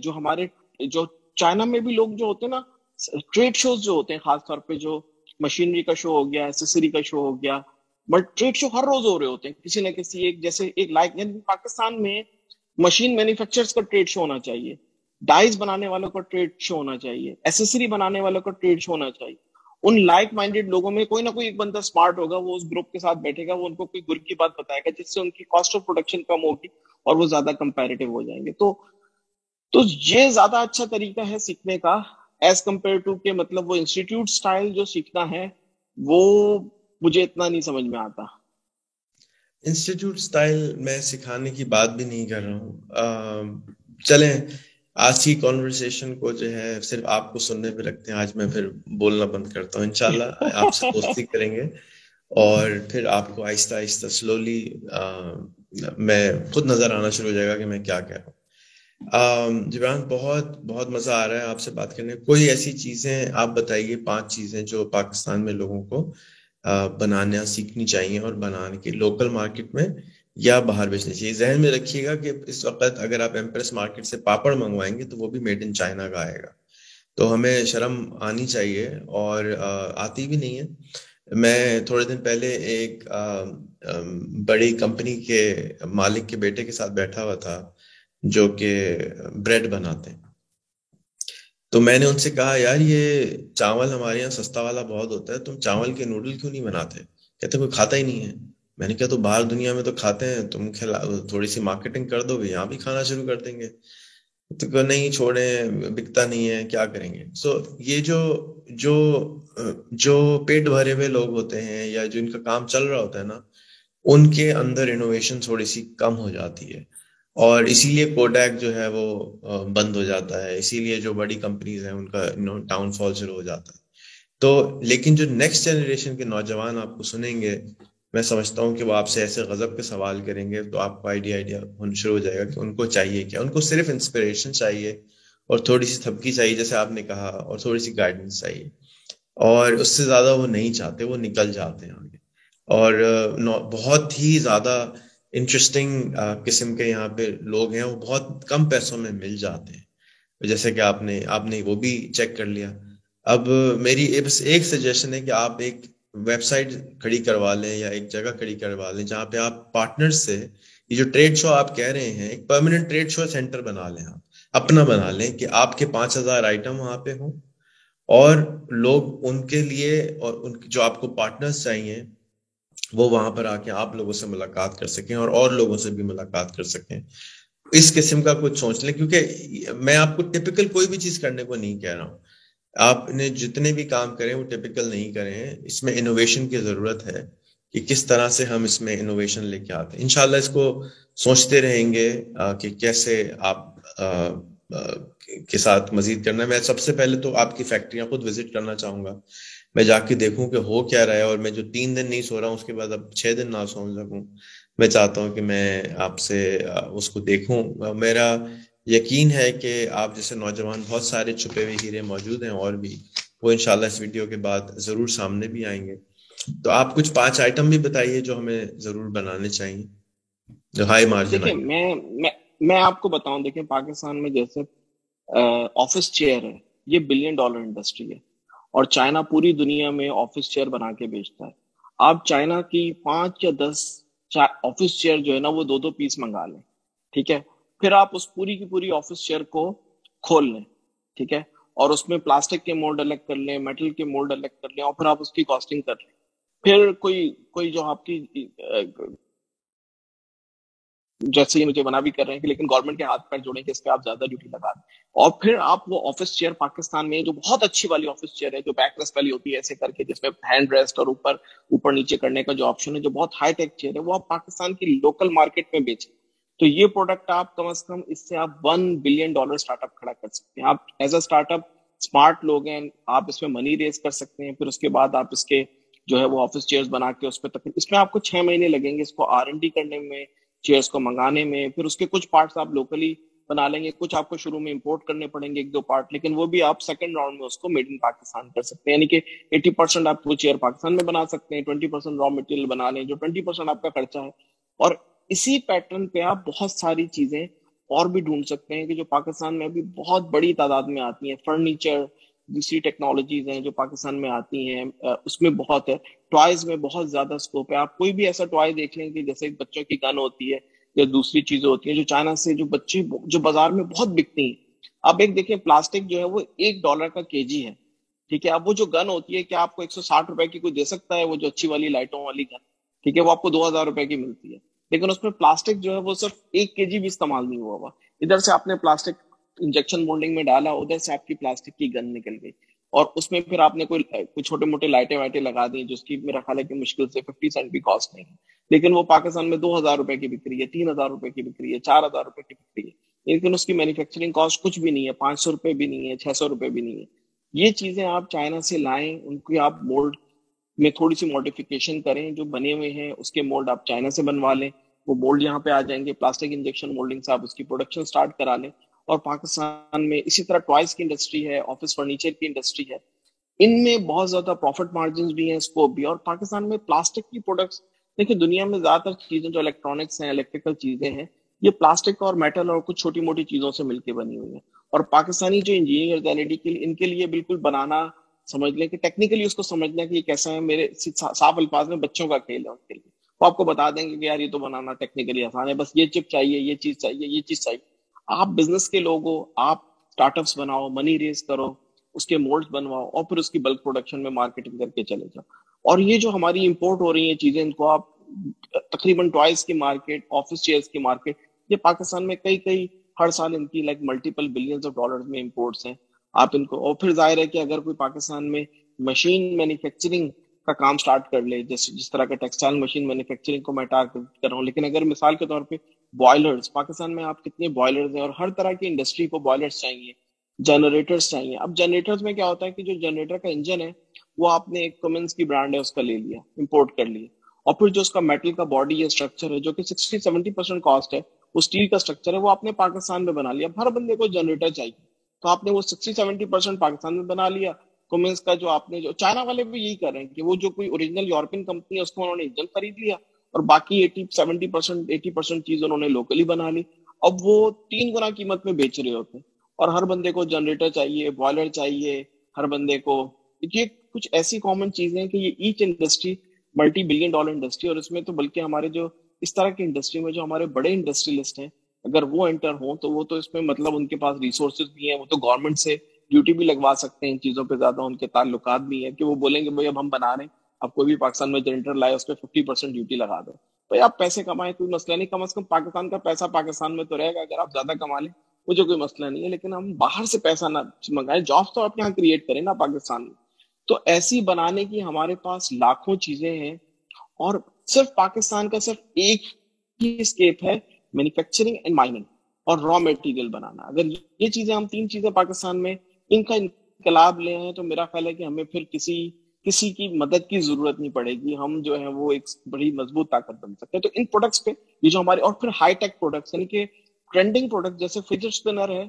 جو ہمارے، جو چائنا میں بھی لوگ جو ہوتے ہیں نا ٹریڈ شوز جو ہوتے ہیں، خاص طور پہ جو مشینری کا شو ہو گیا ایسری کا شو ہو گیا بٹ ٹریڈ شو ہر روز ہو رہے ہوتے ہیں۔ کسی نہ کسی ایک، جیسے ایک لائک یعنی پاکستان میں مشین مینوفیکچرز کا ٹریڈ شو ہونا چاہیے۔ ڈائز بنانے والوں کا ٹریڈ شو ہونا چاہیے ایسری بنانے والوں کا ٹریڈ شو ہونا چاہیے۔ ان لائک مائنڈیڈ لوگوں میں کوئی نہ کوئی ایک بندہ اسمارٹ ہوگا، وہ اس گروپ کے ساتھ بیٹھے گا، وہ ان کو کوئی گر کی بات بتائے گا، جس سے ان کی کاسٹ آف پروڈکشن کم ہوگی اور وہ زیادہ کمپیریٹو ہو جائیں گے۔ تو تو یہ زیادہ اچھا طریقہ ہے سیکھنے کا۔ ایز کمپیئر ٹو کہ مطلب وہ انسٹیٹیوٹ اسٹائل جو سیکھنا ہے، وہ مجھے اتنا نہیں سمجھ میں آتا۔ انسٹیٹیوٹ اسٹائل میں سکھانے کی بات بھی نہیں کر رہا ہوں۔ چلیں۔ آج کی کانورسیشن کو جو ہے صرف آپ کو سننے پہ رکھتے ہیں، آج میں پھر بولنا بند کرتا ہوں، انشاءاللہ آپ سے دوستی کریں گے۔ اور پھر آپ کو آہستہ آہستہ سلولی میں خود نظر آنا شروع ہو جائے گا کہ میں کیا کہہ رہا ہوں۔ جبران، بہت بہت مزہ آ رہا ہے آپ سے بات کرنے۔ کوئی ایسی چیزیں آپ بتائیے، پانچ چیزیں جو پاکستان میں لوگوں کو بنانا سیکھنی چاہیے اور بنانے کی لوکل مارکیٹ میں یا باہر بیچنی چاہیے۔ ذہن میں رکھیے گا کہ اس وقت اگر آپ ایمپریس مارکیٹ سے پاپڑ منگوائیں گے تو وہ بھی میڈ ان چائنا کا آئے گا۔ تو ہمیں شرم آنی چاہیے اور آتی بھی نہیں ہے۔ میں تھوڑے دن پہلے ایک بڑی کمپنی کے مالک کے بیٹے کے ساتھ بیٹھا ہوا تھا جو کہ بریڈ بناتے ہیں۔ تو میں نے ان سے کہا، یار یہ چاول ہمارے یہاں سستا والا بہت ہوتا ہے، تم چاول کے نوڈل کیوں نہیں بناتے؟ کہتے کوئی کھاتا ہی نہیں ہے۔ میں نے کہا تو باہر دنیا میں تو کھاتے ہیں، تم کھلا، تھوڑی سی مارکیٹنگ کر دو گے یہاں بھی کھانا شروع کر دیں گے۔ تو نہیں چھوڑے بکتا نہیں ہے، کیا کریں گے؟ سو یہ جو جو جو پیٹ بھرے ہوئے لوگ ہوتے ہیں یا جو ان کا کام چل رہا ہوتا ہے نا، ان کے اندر انوویشن تھوڑی سی کم ہو جاتی ہے۔ اور اسی لیے کوڈیک جو ہے وہ بند ہو جاتا ہے۔ اسی لیے جو بڑی کمپنیز ہیں، ان کا ڈاؤن فال شروع ہو جاتا ہے۔ تو لیکن جو نیکسٹ جنریشن کے نوجوان آپ کو سنیں گے میں سمجھتا ہوں کہ وہ آپ سے ایسے غضب کے سوال کریں گے تو آپ کو آئیڈیا آئیڈیا ہونا شروع ہو جائے گا کہ ان کو چاہیے کیا؟ ان کو صرف انسپریشن چاہیے اور تھوڑی سی تھپکی چاہیے، جیسے آپ نے کہا، اور تھوڑی سی گائیڈنس چاہیے۔ اور اس سے زیادہ وہ نہیں چاہتے، وہ نکل جاتے ہیں آگے۔ اور بہت ہی زیادہ انٹرسٹنگ قسم کے یہاں پہ لوگ ہیں، وہ بہت کم پیسوں میں مل جاتے ہیں۔ جیسے کہ آپ نے آپ نے وہ بھی چیک کر لیا۔ اب میری بس ایک سجیشن ہے کہ آپ ایک ویب سائٹ کھڑی کروا لیں یا ایک جگہ کھڑی کروا لیں جہاں پہ آپ پارٹنر سے یہ جو ٹریڈ شو آپ کہہ رہے ہیں، ایک پرماننٹ ٹریڈ شو سینٹر بنا لیں آپ، اپنا بنا لیں کہ آپ کے پانچ ہزار آئٹم وہاں پہ ہوں اور لوگ ان کے لیے اور ان جو آپ کو پارٹنرز چاہیے، وہ وہاں پر آ کے آپ لوگوں سے ملاقات کر سکیں اور اور لوگوں سے بھی ملاقات کر سکیں۔ اس قسم کا کچھ سوچ لیں، کیونکہ میں آپ کو ٹپکل کوئی بھی چیز کرنے کو نہیں کہہ رہا ہوں۔ آپ نے جتنے بھی کام کریں وہ ٹپکل نہیں کریں۔ اس میں انوویشن کی ضرورت ہے کہ کس طرح سے ہم اس میں انوویشن لے کے آتے ہیں۔ انشاءاللہ اس کو سوچتے رہیں گے کہ کیسے آپ کے ساتھ مزید کرنا ہے۔ میں سب سے پہلے تو آپ کی فیکٹریاں خود وزٹ کرنا چاہوں گا۔ میں جا کے دیکھوں کہ ہو کیا رہا ہے اور میں جو تین دن نہیں سو رہا ہوں، اس کے بعد اب چھ دن نہ سو سکوں۔ میں چاہتا ہوں کہ میں آپ سے اس کو دیکھوں۔ میرا یقین ہے کہ آپ جیسے نوجوان بہت سارے چھپے ہوئے ہیرے موجود ہیں اور بھی وہ انشاءاللہ اس ویڈیو کے بعد ضرور سامنے بھی آئیں گے۔ تو آپ کچھ پانچ آئٹم بھی بتائیے جو ہمیں ضرور بنانے چاہیے۔ جو ہائی مارجن میں میں آپ کو بتاؤں دیکھیں پاکستان میں جیسے آفس چیئر ہے یہ بلین ڈالر انڈسٹری ہے۔ اور چائنا پوری دنیا میں آفس چیئر بنا کے بیچتا ہے۔ آپ چائنا کی پانچ یا دس آفس چیئر جو ہے نا وہ دو دو پیس منگا لیں ٹھیک ہے؟ پھر آپ اس پوری کی پوری آفس چیئر کو کھول لیں، ٹھیک ہے؟ اور اس میں پلاسٹک کے مولڈ الگ کر لیں میٹل کے مولڈ الگ کر لیں اور پھر آپ اس کی کاسٹنگ کر لیں۔ پھر کوئی کوئی جو آپ کی، جیسے مجھے بنا بھی کر رہے ہیں لیکن گورنمنٹ کے ہاتھ پیر جوڑیں کہ اس پہ آپ زیادہ ڈیوٹی لگا دیں۔ اور پھر آپ وہ آفس چیئر پاکستان میں جو بہت اچھی والی آفس چیئر ہے، جو بیک ریسٹ والی ہوتی ہے، ایسے کر کے جس میں ہینڈ ریسٹ اور اوپر اوپر نیچے کرنے کا جو آپشن ہے، جو بہت ہائی ٹیک چیئر ہے، وہ آپ پاکستان کی لوکل مارکیٹ میں بیچیں۔ تو یہ پروڈکٹ آپ کم از کم اس سے آپ one billion dollar startup کھڑا کر سکتے ہیں۔ آپ as a startup smart لوگ ہیں، آپ اس میں منی ریز کر سکتے ہیں، پھر اس کے بعد آپ اس کے جو ہے وہ آفس چیئر بنا کے اس پہ تک اس میں آپ کو چھ مہینے لگیں گے اس کو آر این ڈی کرنے میں چیئرس کو منگانے میں، پھر اس کے کچھ پارٹس آپ لوکلی بنا لیں گے، کچھ آپ کو شروع میں امپورٹ کرنے پڑیں گے ایک دو پارٹ لیکن وہ بھی آپ سیکنڈ راؤنڈ میں اس کو میڈ ان پاکستان کر سکتے ہیں۔ یعنی کہ ایٹی پرسینٹ آپ وہ چیئر پاکستان میں بنا سکتے ہیں ٹوینٹی پرسینٹ را مٹیریل بنا لیں، جو ٹوینٹی پرسینٹ آپ کا خرچہ ہے۔ اور اسی پیٹرن پہ آپ بہت ساری چیزیں اور بھی ڈھونڈ سکتے ہیں کہ جو پاکستان میں ابھی بہت بڑی تعداد میں آتی ہیں۔ فرنیچر، دوسری ٹیکنالوجیز ہیں جو پاکستان میں آتی ہیں۔ اس میں بہت ہے۔ ٹوائز میں بہت زیادہ اسکوپ ہے۔ آپ کوئی بھی ایسا ٹوائے دیکھ لیں کہ جیسے بچوں کی گن ہوتی ہے یا دوسری چیزیں ہوتی ہیں جو چائنا سے جو بچی جو بازار میں بہت بکتی ہیں۔ اب ایک دیکھیں، پلاسٹک جو ہے وہ ایک ڈالر کا کے جی ہے۔ ٹھیک ہے؟ اب وہ جو گن ہوتی ہے کہ آپ کو ایک سو ساٹھ روپے کی کوئی دے سکتا ہے وہ جو اچھی والی لائٹوں والی گن ٹھیک ہے؟ وہ آپ کو دو ہزار روپے کی ملتی ہے۔ لیکن اس میں پلاسٹک جو ہے وہ صرف ایک کے جی بھی استعمال نہیں ہوا ہوا۔ ادھر سے آپ نے پلاسٹک انجیکشن مولڈنگ میں ڈالا، ادھر سے آپ کی پلاسٹک کی گن نکل گئی۔ اور اس میں پھر آپ نے کوئی کوئی چھوٹے موٹے لائٹیں وائٹیں لگا دی جس کی میرا خیال ہے کہ مشکل سے ففٹی سینٹ بھی کاسٹ نہیں۔ ہے لیکن وہ پاکستان میں دو ہزار روپے کی بک رہی ہے، تین ہزار روپے کی بک رہی ہے، چار ہزار روپے کی بک رہی ہے۔ لیکن اس کی مینوفیکچرنگ کاسٹ کچھ بھی نہیں ہے، پانچ سو روپے بھی نہیں ہے، چھ سو روپے بھی نہیں ہے۔ یہ چیزیں آپ چائنا سے لائیں، ان کی آپ مولڈ میں تھوڑی سی ماڈیفکیشن کریں جو بنے ہوئے ہیں، اس کے مولڈ آپ چائنا سے بنوا لیں۔ وہ مولڈ یہاں پہ آ جائیں گے پلاسٹک انجیکشن مولڈنگ سے آپ اس کی پروڈکشن سٹارٹ کرا لیں۔ اور پاکستان میں اسی طرح ٹوائز کی انڈسٹری ہے آفس فرنیچر کی انڈسٹری ہے۔ ان میں بہت زیادہ پروفٹ مارجن بھی ہیں اسکوپ بھی۔ اور پاکستان میں پلاسٹک کی پروڈکٹس دیکھیے دنیا میں زیادہ تر چیزیں جو الیکٹرانکس ہیں الیکٹریکل چیزیں ہیں، یہ پلاسٹک اور میٹل اور کچھ چھوٹی موٹی چیزوں سے مل کے بنی ہوئی ہیں۔ اور پاکستانی جو انجینئر ان کے لیے بالکل بنانا سمجھ لیں کہ ٹیکنیکلی اس کو سمجھنا کہ یہ کیسا ہے میرے صاف الفاظ میں بچوں کا کھیل ہے ان کے لیے۔ وہ آپ کو بتا دیں گے کہ یار یہ تو بنانا ٹیکنیکلی آسان ہے، بس یہ چپ چاہیے، یہ چیز چاہیے، یہ چیز چاہیے۔ آپ بزنس کے لوگ ہو، آپ اسٹارٹ اپس بناؤ منی ریز کرو، اس کے مولڈ بنواؤ اور پھر اس کی بلک پروڈکشن میں مارکیٹنگ کر کے چلے جاؤ۔ اور یہ جو ہماری امپورٹ ہو رہی ہیں چیزیں، ان کو آپ تقریباً ٹوائز کی مارکیٹ آفس چیئرس کی مارکیٹ یہ پاکستان میں کئی کئی ہر سال ان کی like multiple billions of dollar میں امپورٹس ہیں۔ آپ ان کو، اور پھر ظاہر ہے کہ اگر کوئی پاکستان میں مشین مینوفیکچرنگ کا کام سٹارٹ کر لے، جس جس طرح کا ٹیکسٹائل مشین مینوفیکچرنگ کو میں ٹارگیٹ کر رہا ہوں، لیکن اگر مثال کے طور پہ بوائلرز پاکستان میں آپ کتنے بوائلرز ہیں اور ہر طرح کی انڈسٹری کو بوائلرز چاہیے جنریٹرز چاہیے۔ اب جنریٹرز میں کیا ہوتا ہے کہ جو جنریٹر کا انجن ہے، وہ آپ نے ایک کومنس کی برانڈ ہے، اس کا لے لیا امپورٹ کر لیا۔ اور پھر جو اس کا میٹل کا باڈی یا اسٹرکچر ہے، جو کہ سکسٹی سیونٹی پرسینٹ کاسٹ ہے، وہ اسٹیل کا اسٹرکچر ہے، وہ آپ نے پاکستان میں بنا لیا۔ ہر بندے کو جنریٹر چاہیے۔ تو آپ نے وہ سکسٹی سیونٹی پرسینٹ پاکستان میں بنا لیا۔ کومنس کا جو آپ نے جو چائنا والے بھی یہی کر رہے ہیں کہ وہ جو کوئی اوریجنل یورپین کمپنی ہے، اس کو انہوں نے انجن خرید لیا اور باقی eighty seventy percent eighty percent چیز انہوں نے لوکلی بنا لی۔ اب وہ تین گنا قیمت میں بیچ رہے ہوتے ہیں اور ہر بندے کو جنریٹر چاہیے بوائلر چاہیے، ہر بندے کو یہ کچھ ایسی کامن چیزیں ہیں کہ یہ H industry multi billion dollar industry اور اس میں تو بلکہ ہمارے جو اس طرح کی انڈسٹری میں جو ہمارے بڑے انڈسٹریلسٹ ہیں اگر وہ انٹر ہوں تو وہ تو اس میں مطلب ان کے پاس ریسورسز بھی ہیں، وہ تو گورنمنٹ سے ڈیوٹی بھی لگوا سکتے ہیں ان چیزوں پہ زیادہ، ان کے تعلقات بھی ہیں کہ وہ بولیں گے بھائی اب ہم بنا رہے ہیں، اب کوئی بھی پاکستان میں جنریٹر لائے اس پہ ففٹی پرسینٹ ڈیوٹی لگا دو۔ بھائی آپ پیسے کمائیں، کوئی مسئلہ نہیں، کم از کم پاکستان کا پیسہ پاکستان میں تو رہے گا، اگر آپ زیادہ کما لیں مجھے کوئی مسئلہ نہیں ہے، لیکن ہم باہر سے پیسہ نہ منگائیں جابس تو آپ یہاں کریٹ کریں نا پاکستان میں۔ تو ایسی بنانے کی ہمارے پاس لاکھوں چیزیں ہیں اور صرف پاکستان کا صرف ایک ہی اسکیپ ہے مینوفیکچرنگ اینڈ مائننگ اور را میٹیریل بنانا۔ اگر یہ چیزیں ہم تین چیزیں پاکستان میں ان کا انقلاب لے ہیں تو میرا خیال ہے کہ ہمیں پھر کسی کسی کی مدد کی ضرورت نہیں پڑے گی۔ ہم جو ہے وہ ایک بڑی مضبوط طاقت بن سکتے ہیں۔ تو ان پروڈکٹس پہ، یہ جو ہمارے، اور پھر ہائی ٹیک پروڈکٹس یعنی کہ ٹرینڈنگ پروڈکٹ جیسے فریج اسپنر ہے۔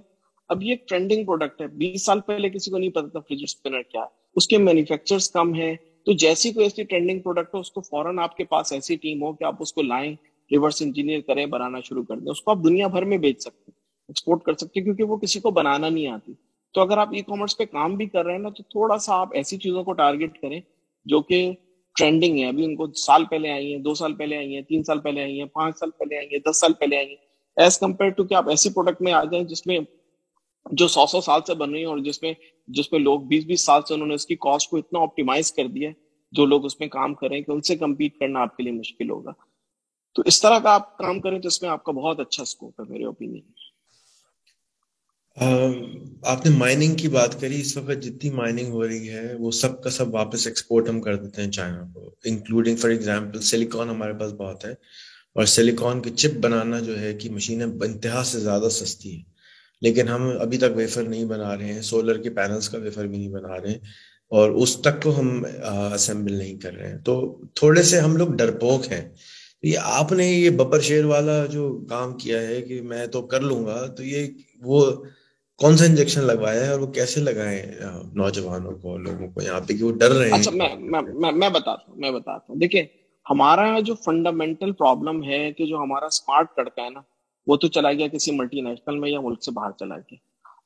اب یہ ٹرینڈنگ پروڈکٹ ہے۔ بیس سال پہلے کسی کو نہیں پتا تھا فریج اسپنر کیا ہے۔ اس کے مینوفیکچرز کم ہیں۔ تو جیسی کوئی ایسی ٹرینڈنگ پروڈکٹ ہو، اس کو فوراً آپ کے پاس ایسی ٹیم ہو کہ آپ اس کو لائیں۔ ریورس انجینئر کریں، بنانا شروع کر دیں، اس کو آپ دنیا بھر میں بیچ سکتے ہیں ایکسپورٹ کر سکتے ہیں، کیونکہ وہ کسی کو بنانا نہیں آتی۔ تو اگر آپ ای کامرس پہ کام بھی کر رہے ہیں نا، تو تھوڑا سا آپ ایسی چیزوں کو ٹارگیٹ کریں جو کہ ٹرینڈنگ ہے۔ ابھی ان کو سال پہلے آئی ہیں، دو سال پہلے آئی ہیں، تین سال پہلے آئی ہیں، پانچ سال پہلے آئی ہیں، دس سال پہلے آئی ہیں۔ ایز کمپیئر ٹو کہ آپ ایسی پروڈکٹ میں آ جائیں جس میں جو سو سو سال سے بن رہی ہیں اور جس میں جس میں لوگ بیس بیس سال سے انہوں نے اس کی کاسٹ کو اتنا آپٹیمائز کر دیا جو لوگ اس میں کام کریں کہ ان سے کمپیٹ کرنا آپ کے لیے مشکل ہوگا۔ تو اس طرح کا آپ کام کریں تو اس میں آپ کا بہت اچھا اسکوپ ہے میرے اوپینین آپ نے مائننگ کی بات کری، اس وقت جتنی مائننگ ہو رہی ہے، وہ سب کا سب واپس ایکسپورٹ ہم کر دیتے ہیں چائنا کو انکلوڈنگ فار ایگزامپل سلیکان ہمارے پاس بہت ہے، اور سلیکان کی چپ بنانا جو ہے کہ مشینیں انتہا سے زیادہ سستی ہے۔ لیکن ہم ابھی تک ویفر نہیں بنا رہے ہیں سولر کے پینلز کا ویفر بھی نہیں بنا رہے ہیں، اور اس تک کو ہم اسمبل نہیں کر رہے ہیں۔ تو تھوڑے سے ہم لوگ ڈرپوک ہیں۔ یہ آپ نے یہ ببر شیر والا جو کام کیا ہے کہ میں تو کر لوں گا، تو یہ وہ کون سا انجیکشن لگوایا ہے اور وہ کیسے لگائے نوجوانوں کو، لوگوں کو؟ یہاں پہ کہ وہ ڈر رہے ہیں۔ اچھا، میں میں بتاتا ہوں، میں بتاتا ہوں۔ دیکھیں، ہمارا جو فنڈامنٹل پرابلم ہے کہ جو ہمارا اسمارٹ کڑکا ہے نا، وہ تو چلا گیا کسی ملٹی نیشنل میں یا ملک سے باہر چلا گیا۔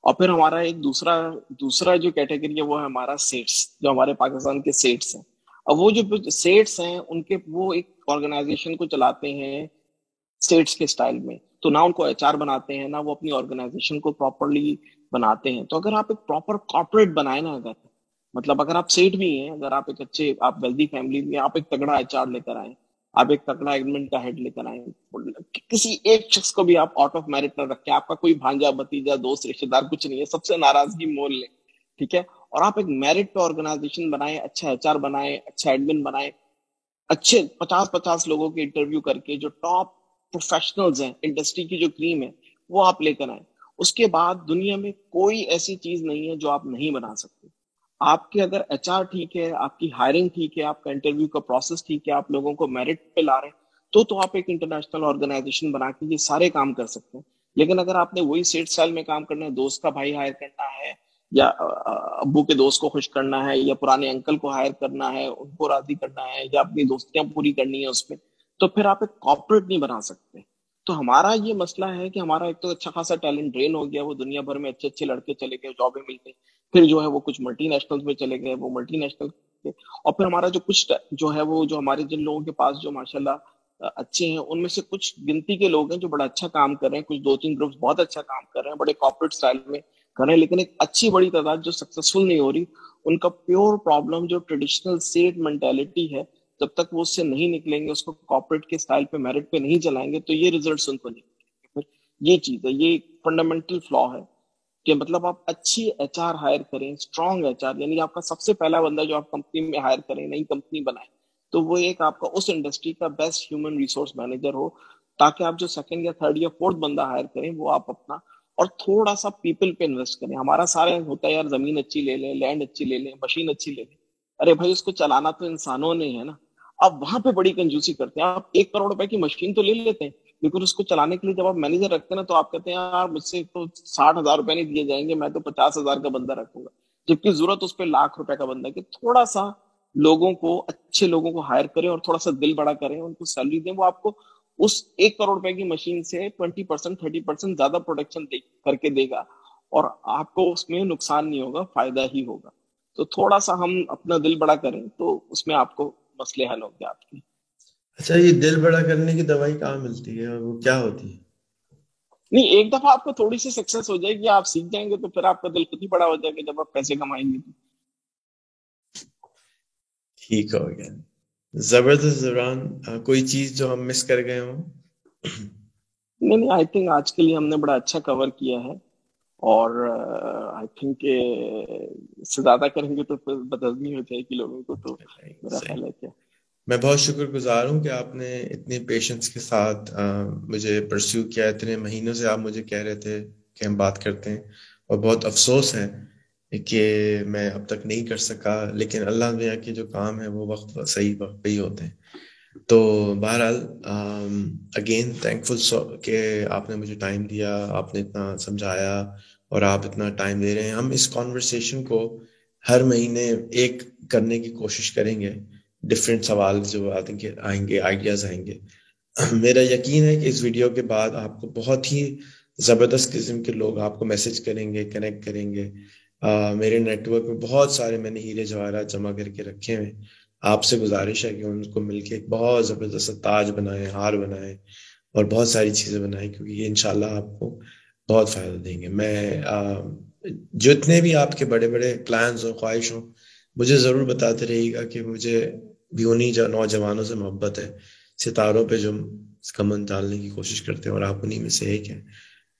اور پھر ہمارا ایک دوسرا دوسرا جو کیٹیگری ہے، وہ ہے ہمارا سیٹس جو ہمارے پاکستان کے سیٹس ہیں۔ اب وہ جو سیٹس ہیں، ان کے وہ ایک آرگنائزیشن کو چلاتے ہیں سیٹس کے اسٹائل میں۔ تو نہ ان کو ایچ آر بناتے ہیں، نہ وہ اپنی آرگنائزیشن کو پراپرلی بناتے ہیں۔ تو اگر آپ ایک پراپر کارپوریٹ بنائے نا اگر مطلب اگر آپ سیٹ بھی ہیں، اگر آپ ایک اچھے، آپ ویلدی فیملی میں آپ ایک تگڑا ایچ آر لے کر آئے آپ ایک تکڑا ایگمنٹ کا ہیڈ لے کر آئے کسی ایک شخص کو بھی آپ آؤٹ آف میرٹ نہ رکھیں۔ آپ کا کوئی بھانجا بتیجا دوست رشتے دار کچھ نہیں ہے، سب سے ناراضگی مول لیں، ٹھیک ہے؟ اور آپ ایک میرٹ پہ آرگنائزیشن بنائے اچھا ایچ آر بنائے اچھا ایڈمن بنائے اچھے پچاس پچاس لوگوں کے انٹرویو کر کے جو ٹاپ پروفیشنلز ہیں انڈسٹری کی جو کریم ہے، وہ آپ لے کر آئے اس کے بعد دنیا میں کوئی ایسی چیز نہیں ہے جو آپ نہیں بنا سکتے۔ آپ کے اگر ایچ آر ٹھیک ہے، آپ کی ہائرنگ ٹھیک ہے، آپ کا انٹرویو کا پروسیس ٹھیک ہے، آپ لوگوں کو میرٹ پہ لا رہے ہیں، تو تو آپ ایک انٹرنیشنل آرگنائزیشن بنا کے یہ سارے کام کر سکتے ہیں۔ لیکن اگر آپ نے وہی سیٹ اسٹائل میں کام کرنا ہے، دوست کا بھائی ہائر کرنا ہے یا ابو کے دوست کو خوش کرنا ہے یا پرانے انکل کو ہائر کرنا ہے، ان کو راضی کرنا ہے یا اپنی دوستیاں پوری کرنی ہے اس میں، تو پھر آپ ایک کارپوریٹ نہیں بنا سکتے۔ تو ہمارا یہ مسئلہ ہے کہ ہمارا ایک تو اچھا خاصا ٹیلنٹ ڈرین ہو گیا، وہ دنیا بھر میں اچھے اچھے لڑکے چلے گئے جابیں مل گئی پھر جو ہے وہ کچھ ملٹی نیشنل میں چلے گئے، وہ ملٹی نیشنل اور پھر ہمارا جو کچھ جو ہے وہ جو ہمارے جن لوگوں کے پاس جو ماشاء اللہ اچھے ہیں، ان میں سے کچھ گنتی کے لوگ ہیں جو بڑا اچھا کام کر رہے ہیں۔ کچھ دو تین گروپس بہت اچھا کام کر رہے ہیں، بڑے کارپوریٹ اسٹائل میں۔ کر رہے ہیں لیکن ایک اچھی بڑی تعداد جو سکسیسفل نہیں ہو رہی، ان کا پیور پرابلم جو ٹریڈیشنل سیٹ مینٹیلٹی ہے، جب تک وہ اس سے نہیں نکلیں گے، اس کو کارپوریٹ کے اسٹائل پہ میرٹ پہ نہیں چلائیں گے، تو یہ ریزلٹس ان کو نہیں یہ چیز ہے، یہ فنڈامنٹل فلا ہے کہ مطلب آپ اچھی ایچ آر ہائر کریں اسٹرانگ ایچ آر یعنی آپ کا سب سے پہلا بندہ جو آپ کمپنی میں ہائر کریں، نئی کمپنی بنائیں، تو وہ ایک آپ کا اس انڈسٹری کا بیسٹ ہیومن ریسورس مینیجر ہو، تاکہ آپ جو سیکنڈ یا تھرڈ یا فورتھ بندہ ہائر کریں، وہ آپ اپنا اور تھوڑا سا پیپل پہ انویسٹ کریں۔ ہمارا سارا ہوتا ہے یار، زمین اچھی لے لیں، لینڈ اچھی لے لیں، مشین اچھی لے لیں۔ ارے بھائی، اس کو چلانا تو انسانوں نے ہے نا۔ آپ وہاں پہ بڑی کنجوسی کرتے ہیں۔ آپ ایک کروڑ روپے کی مشین تو لے لیتے ہیں، لیکن اس کو چلانے کے لیے جب آپ مینیجر رکھتے ہیں نا تو آپ کہتے ہیں، یار، مجھ سے تو ساٹھ ہزار روپے نہیں دیے جائیں گے، میں تو پچاس ہزار کا بندہ رکھوں گا۔ جبکہ ضرورت اس پہ لاکھ روپے کا بندہ کہ تھوڑا سا لوگوں کو، اچھے لوگوں کو ہائر کریں اور تھوڑا سا دل بڑا کریں، ان کو سیلری دیں، وہ آپ کو اس ایک کروڑ روپے کی مشین سے ٹوینٹی پرسینٹ تھرٹی پرسینٹ زیادہ پروڈکشن کر کے دے گا اور آپ کو اس میں نقصان نہیں ہوگا فائدہ ہی ہوگا۔ تو تھوڑا سا ہم اپنا دل بڑا کریں تو اس میں آپ کو مسئلے حل ہوں گے آپ کے۔ اچھا یہ دل بڑا کرنے کی دوائی کہاں ملتی ہے؟ اور وہ کیا ہوتی ہے؟ نہیں ایک دفعہ آپ کو تھوڑی سی سکسیس ہو جائے گی آپ سیکھ جائیں گے تو پھر آپ کا دل خود ہی بڑا ہو جائے گا جب آپ پیسے کمائیں گے۔ ٹھیک ہو گیا۔ زبردست دوران کوئی چیز جو ہم مس کر گئے ہوں۔ نہیں نہیں آئی تھنک آج کے لیے ہم نے بڑا اچھا کور کیا ہے۔ اور آئی تھنک کہ اس سے زیادہ کریں گے تو پھر بدہضمی ہو جائے گی لوگوں کو تو میرا خیال ہے کیا میں بہت شکر گزار ہوں کہ آپ نے اتنے پیشنس کے ساتھ مجھے پرسیو کیا۔ اتنے مہینوں سے آپ مجھے کہہ رہے تھے کہ ہم بات کرتے ہیں۔ اور بہت افسوس ہے کہ میں اب تک نہیں کر سکا، لیکن اللہ دیا کے جو کام ہے وہ وقت صحیح وقت پہ ہی ہوتے ہیں۔ تو بہرحال اگین تھینک فل کہ آپ نے مجھے ٹائم دیا، آپ نے اتنا سمجھایا اور آپ اتنا ٹائم دے رہے ہیں۔ ہم اس کانورسیشن کو ہر مہینے ایک کرنے کی کوشش کریں گے۔ ڈفرینٹ سوال جو آئیں گے آئیڈیاز آئیں گے۔ میرا یقین ہے کہ اس ویڈیو کے بعد آپ کو بہت ہی زبردست قسم کے لوگ آپ کو میسج کریں گے کنیکٹ کریں گے۔ میرے نیٹ ورک میں بہت سارے میں نے ہیرے جواہرات جمع کر کے رکھے ہوئے۔ آپ سے گزارش ہے کہ ان کو مل کے بہت زبردست تاج بنائیں، ہار بنائیں اور بہت ساری چیزیں بنائیں، کیونکہ یہ انشاءاللہ آپ کو بہت فائدہ دیں گے۔ میں جتنے بھی آپ کے بڑے بڑے پلانس ہوں، خواہش ہوں، مجھے ضرور بتاتے رہے گا کہ مجھے بھی انہیں نوجوانوں سے محبت ہے، ستاروں پہ جو کمن ڈالنے کی کوشش کرتے ہیں اور آپ انہیں میں سے ایک ہیں۔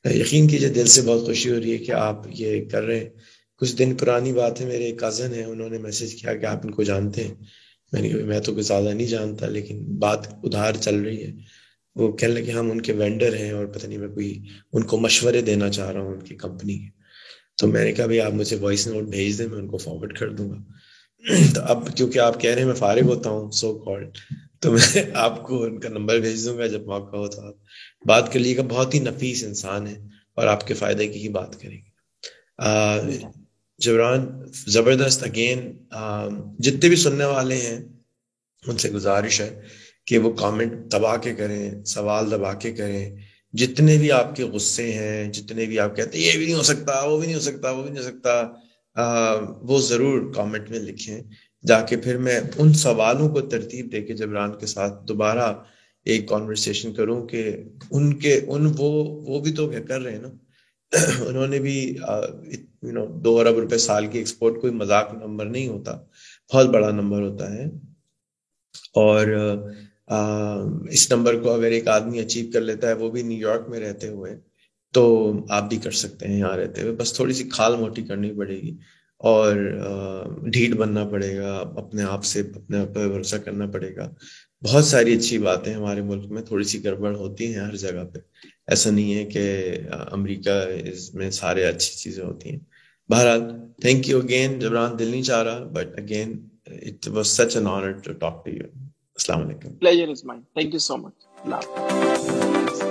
یقین کیجیے دل سے بہت خوشی ہو رہی ہے کہ آپ یہ کر رہے ہیں۔ کچھ دن پرانی بات ہے میرے ایک کزن ہیں، انہوں نے میسج کیا کہ آپ ان کو جانتے ہیں۔ میں نے کہا، میں تو کچھ زیادہ نہیں جانتا، لیکن بات ادھار چل رہی ہے۔ وہ کہنے لگے، ہم ان کے وینڈر ہیں اور پتہ نہیں میں کوئی ان کو مشورے دینا چاہ رہا ہوں، ان کی کمپنی کے۔ تو میں نے کہا، بھائی آپ مجھے وائس نوٹ بھیج دیں، میں ان کو فارورڈ کر دوں گا۔ تو اب کیونکہ آپ کہہ رہے ہیں، میں فارغ ہوتا ہوں سو کال تو میں آپ کو ان کا نمبر بھیج دوں گا جب موقع ہو تو آپ۔ بات کر لیے گا بہت ہی نفیس انسان ہے اور آپ کے فائدے کی ہی بات کریں گے۔ جبران زبردست اگین جتنے بھی سننے والے ہیں، ان سے گزارش ہے کہ وہ کامنٹ دبا کے کریں، سوال دبا کے کریں۔ جتنے بھی آپ کے غصے ہیں، جتنے بھی آپ کہتے ہیں، یہ بھی نہیں ہو سکتا، وہ بھی نہیں ہو سکتا، وہ بھی نہیں ہو سکتا وہ ضرور کامنٹ میں لکھیں۔ جا کے پھر میں ان سوالوں کو ترتیب دے کے جبران کے ساتھ دوبارہ ایک کانورسیشن کروں کہ ان کے، ان وہ وہ بھی تو کر رہے ہیں نا۔ انہوں نے بھی یو نو دو ارب روپے سال کی ایکسپورٹ کوئی مذاق نمبر نہیں ہوتا، بہت بڑا نمبر ہوتا ہے۔ اور اس نمبر کو اگر ایک آدمی اچیو کر لیتا ہے، وہ بھی نیو یارک میں رہتے ہوئے، تو آپ بھی کر سکتے ہیں یہاں رہتے ہوئے۔ بس تھوڑی سی کھال موٹی کرنی پڑے گی اور ڈھیٹ بننا پڑے گا، اپنے آپ سے اپنے آپ پہ بھروسہ کرنا پڑے گا۔ بہت ساری اچھی باتیں ہمارے ملک میں تھوڑی سی گڑبڑ ہوتی ہیں ہر جگہ پہ۔ ایسا نہیں ہے کہ امریکہ اس میں سارے اچھی چیزیں ہوتی ہیں۔ بہرحال تھینک یو اگین جبران دل نہیں چاہ رہا but again it was such an honour to talk to you السلام علیکم۔ Pleasure is mine thank you so much Allah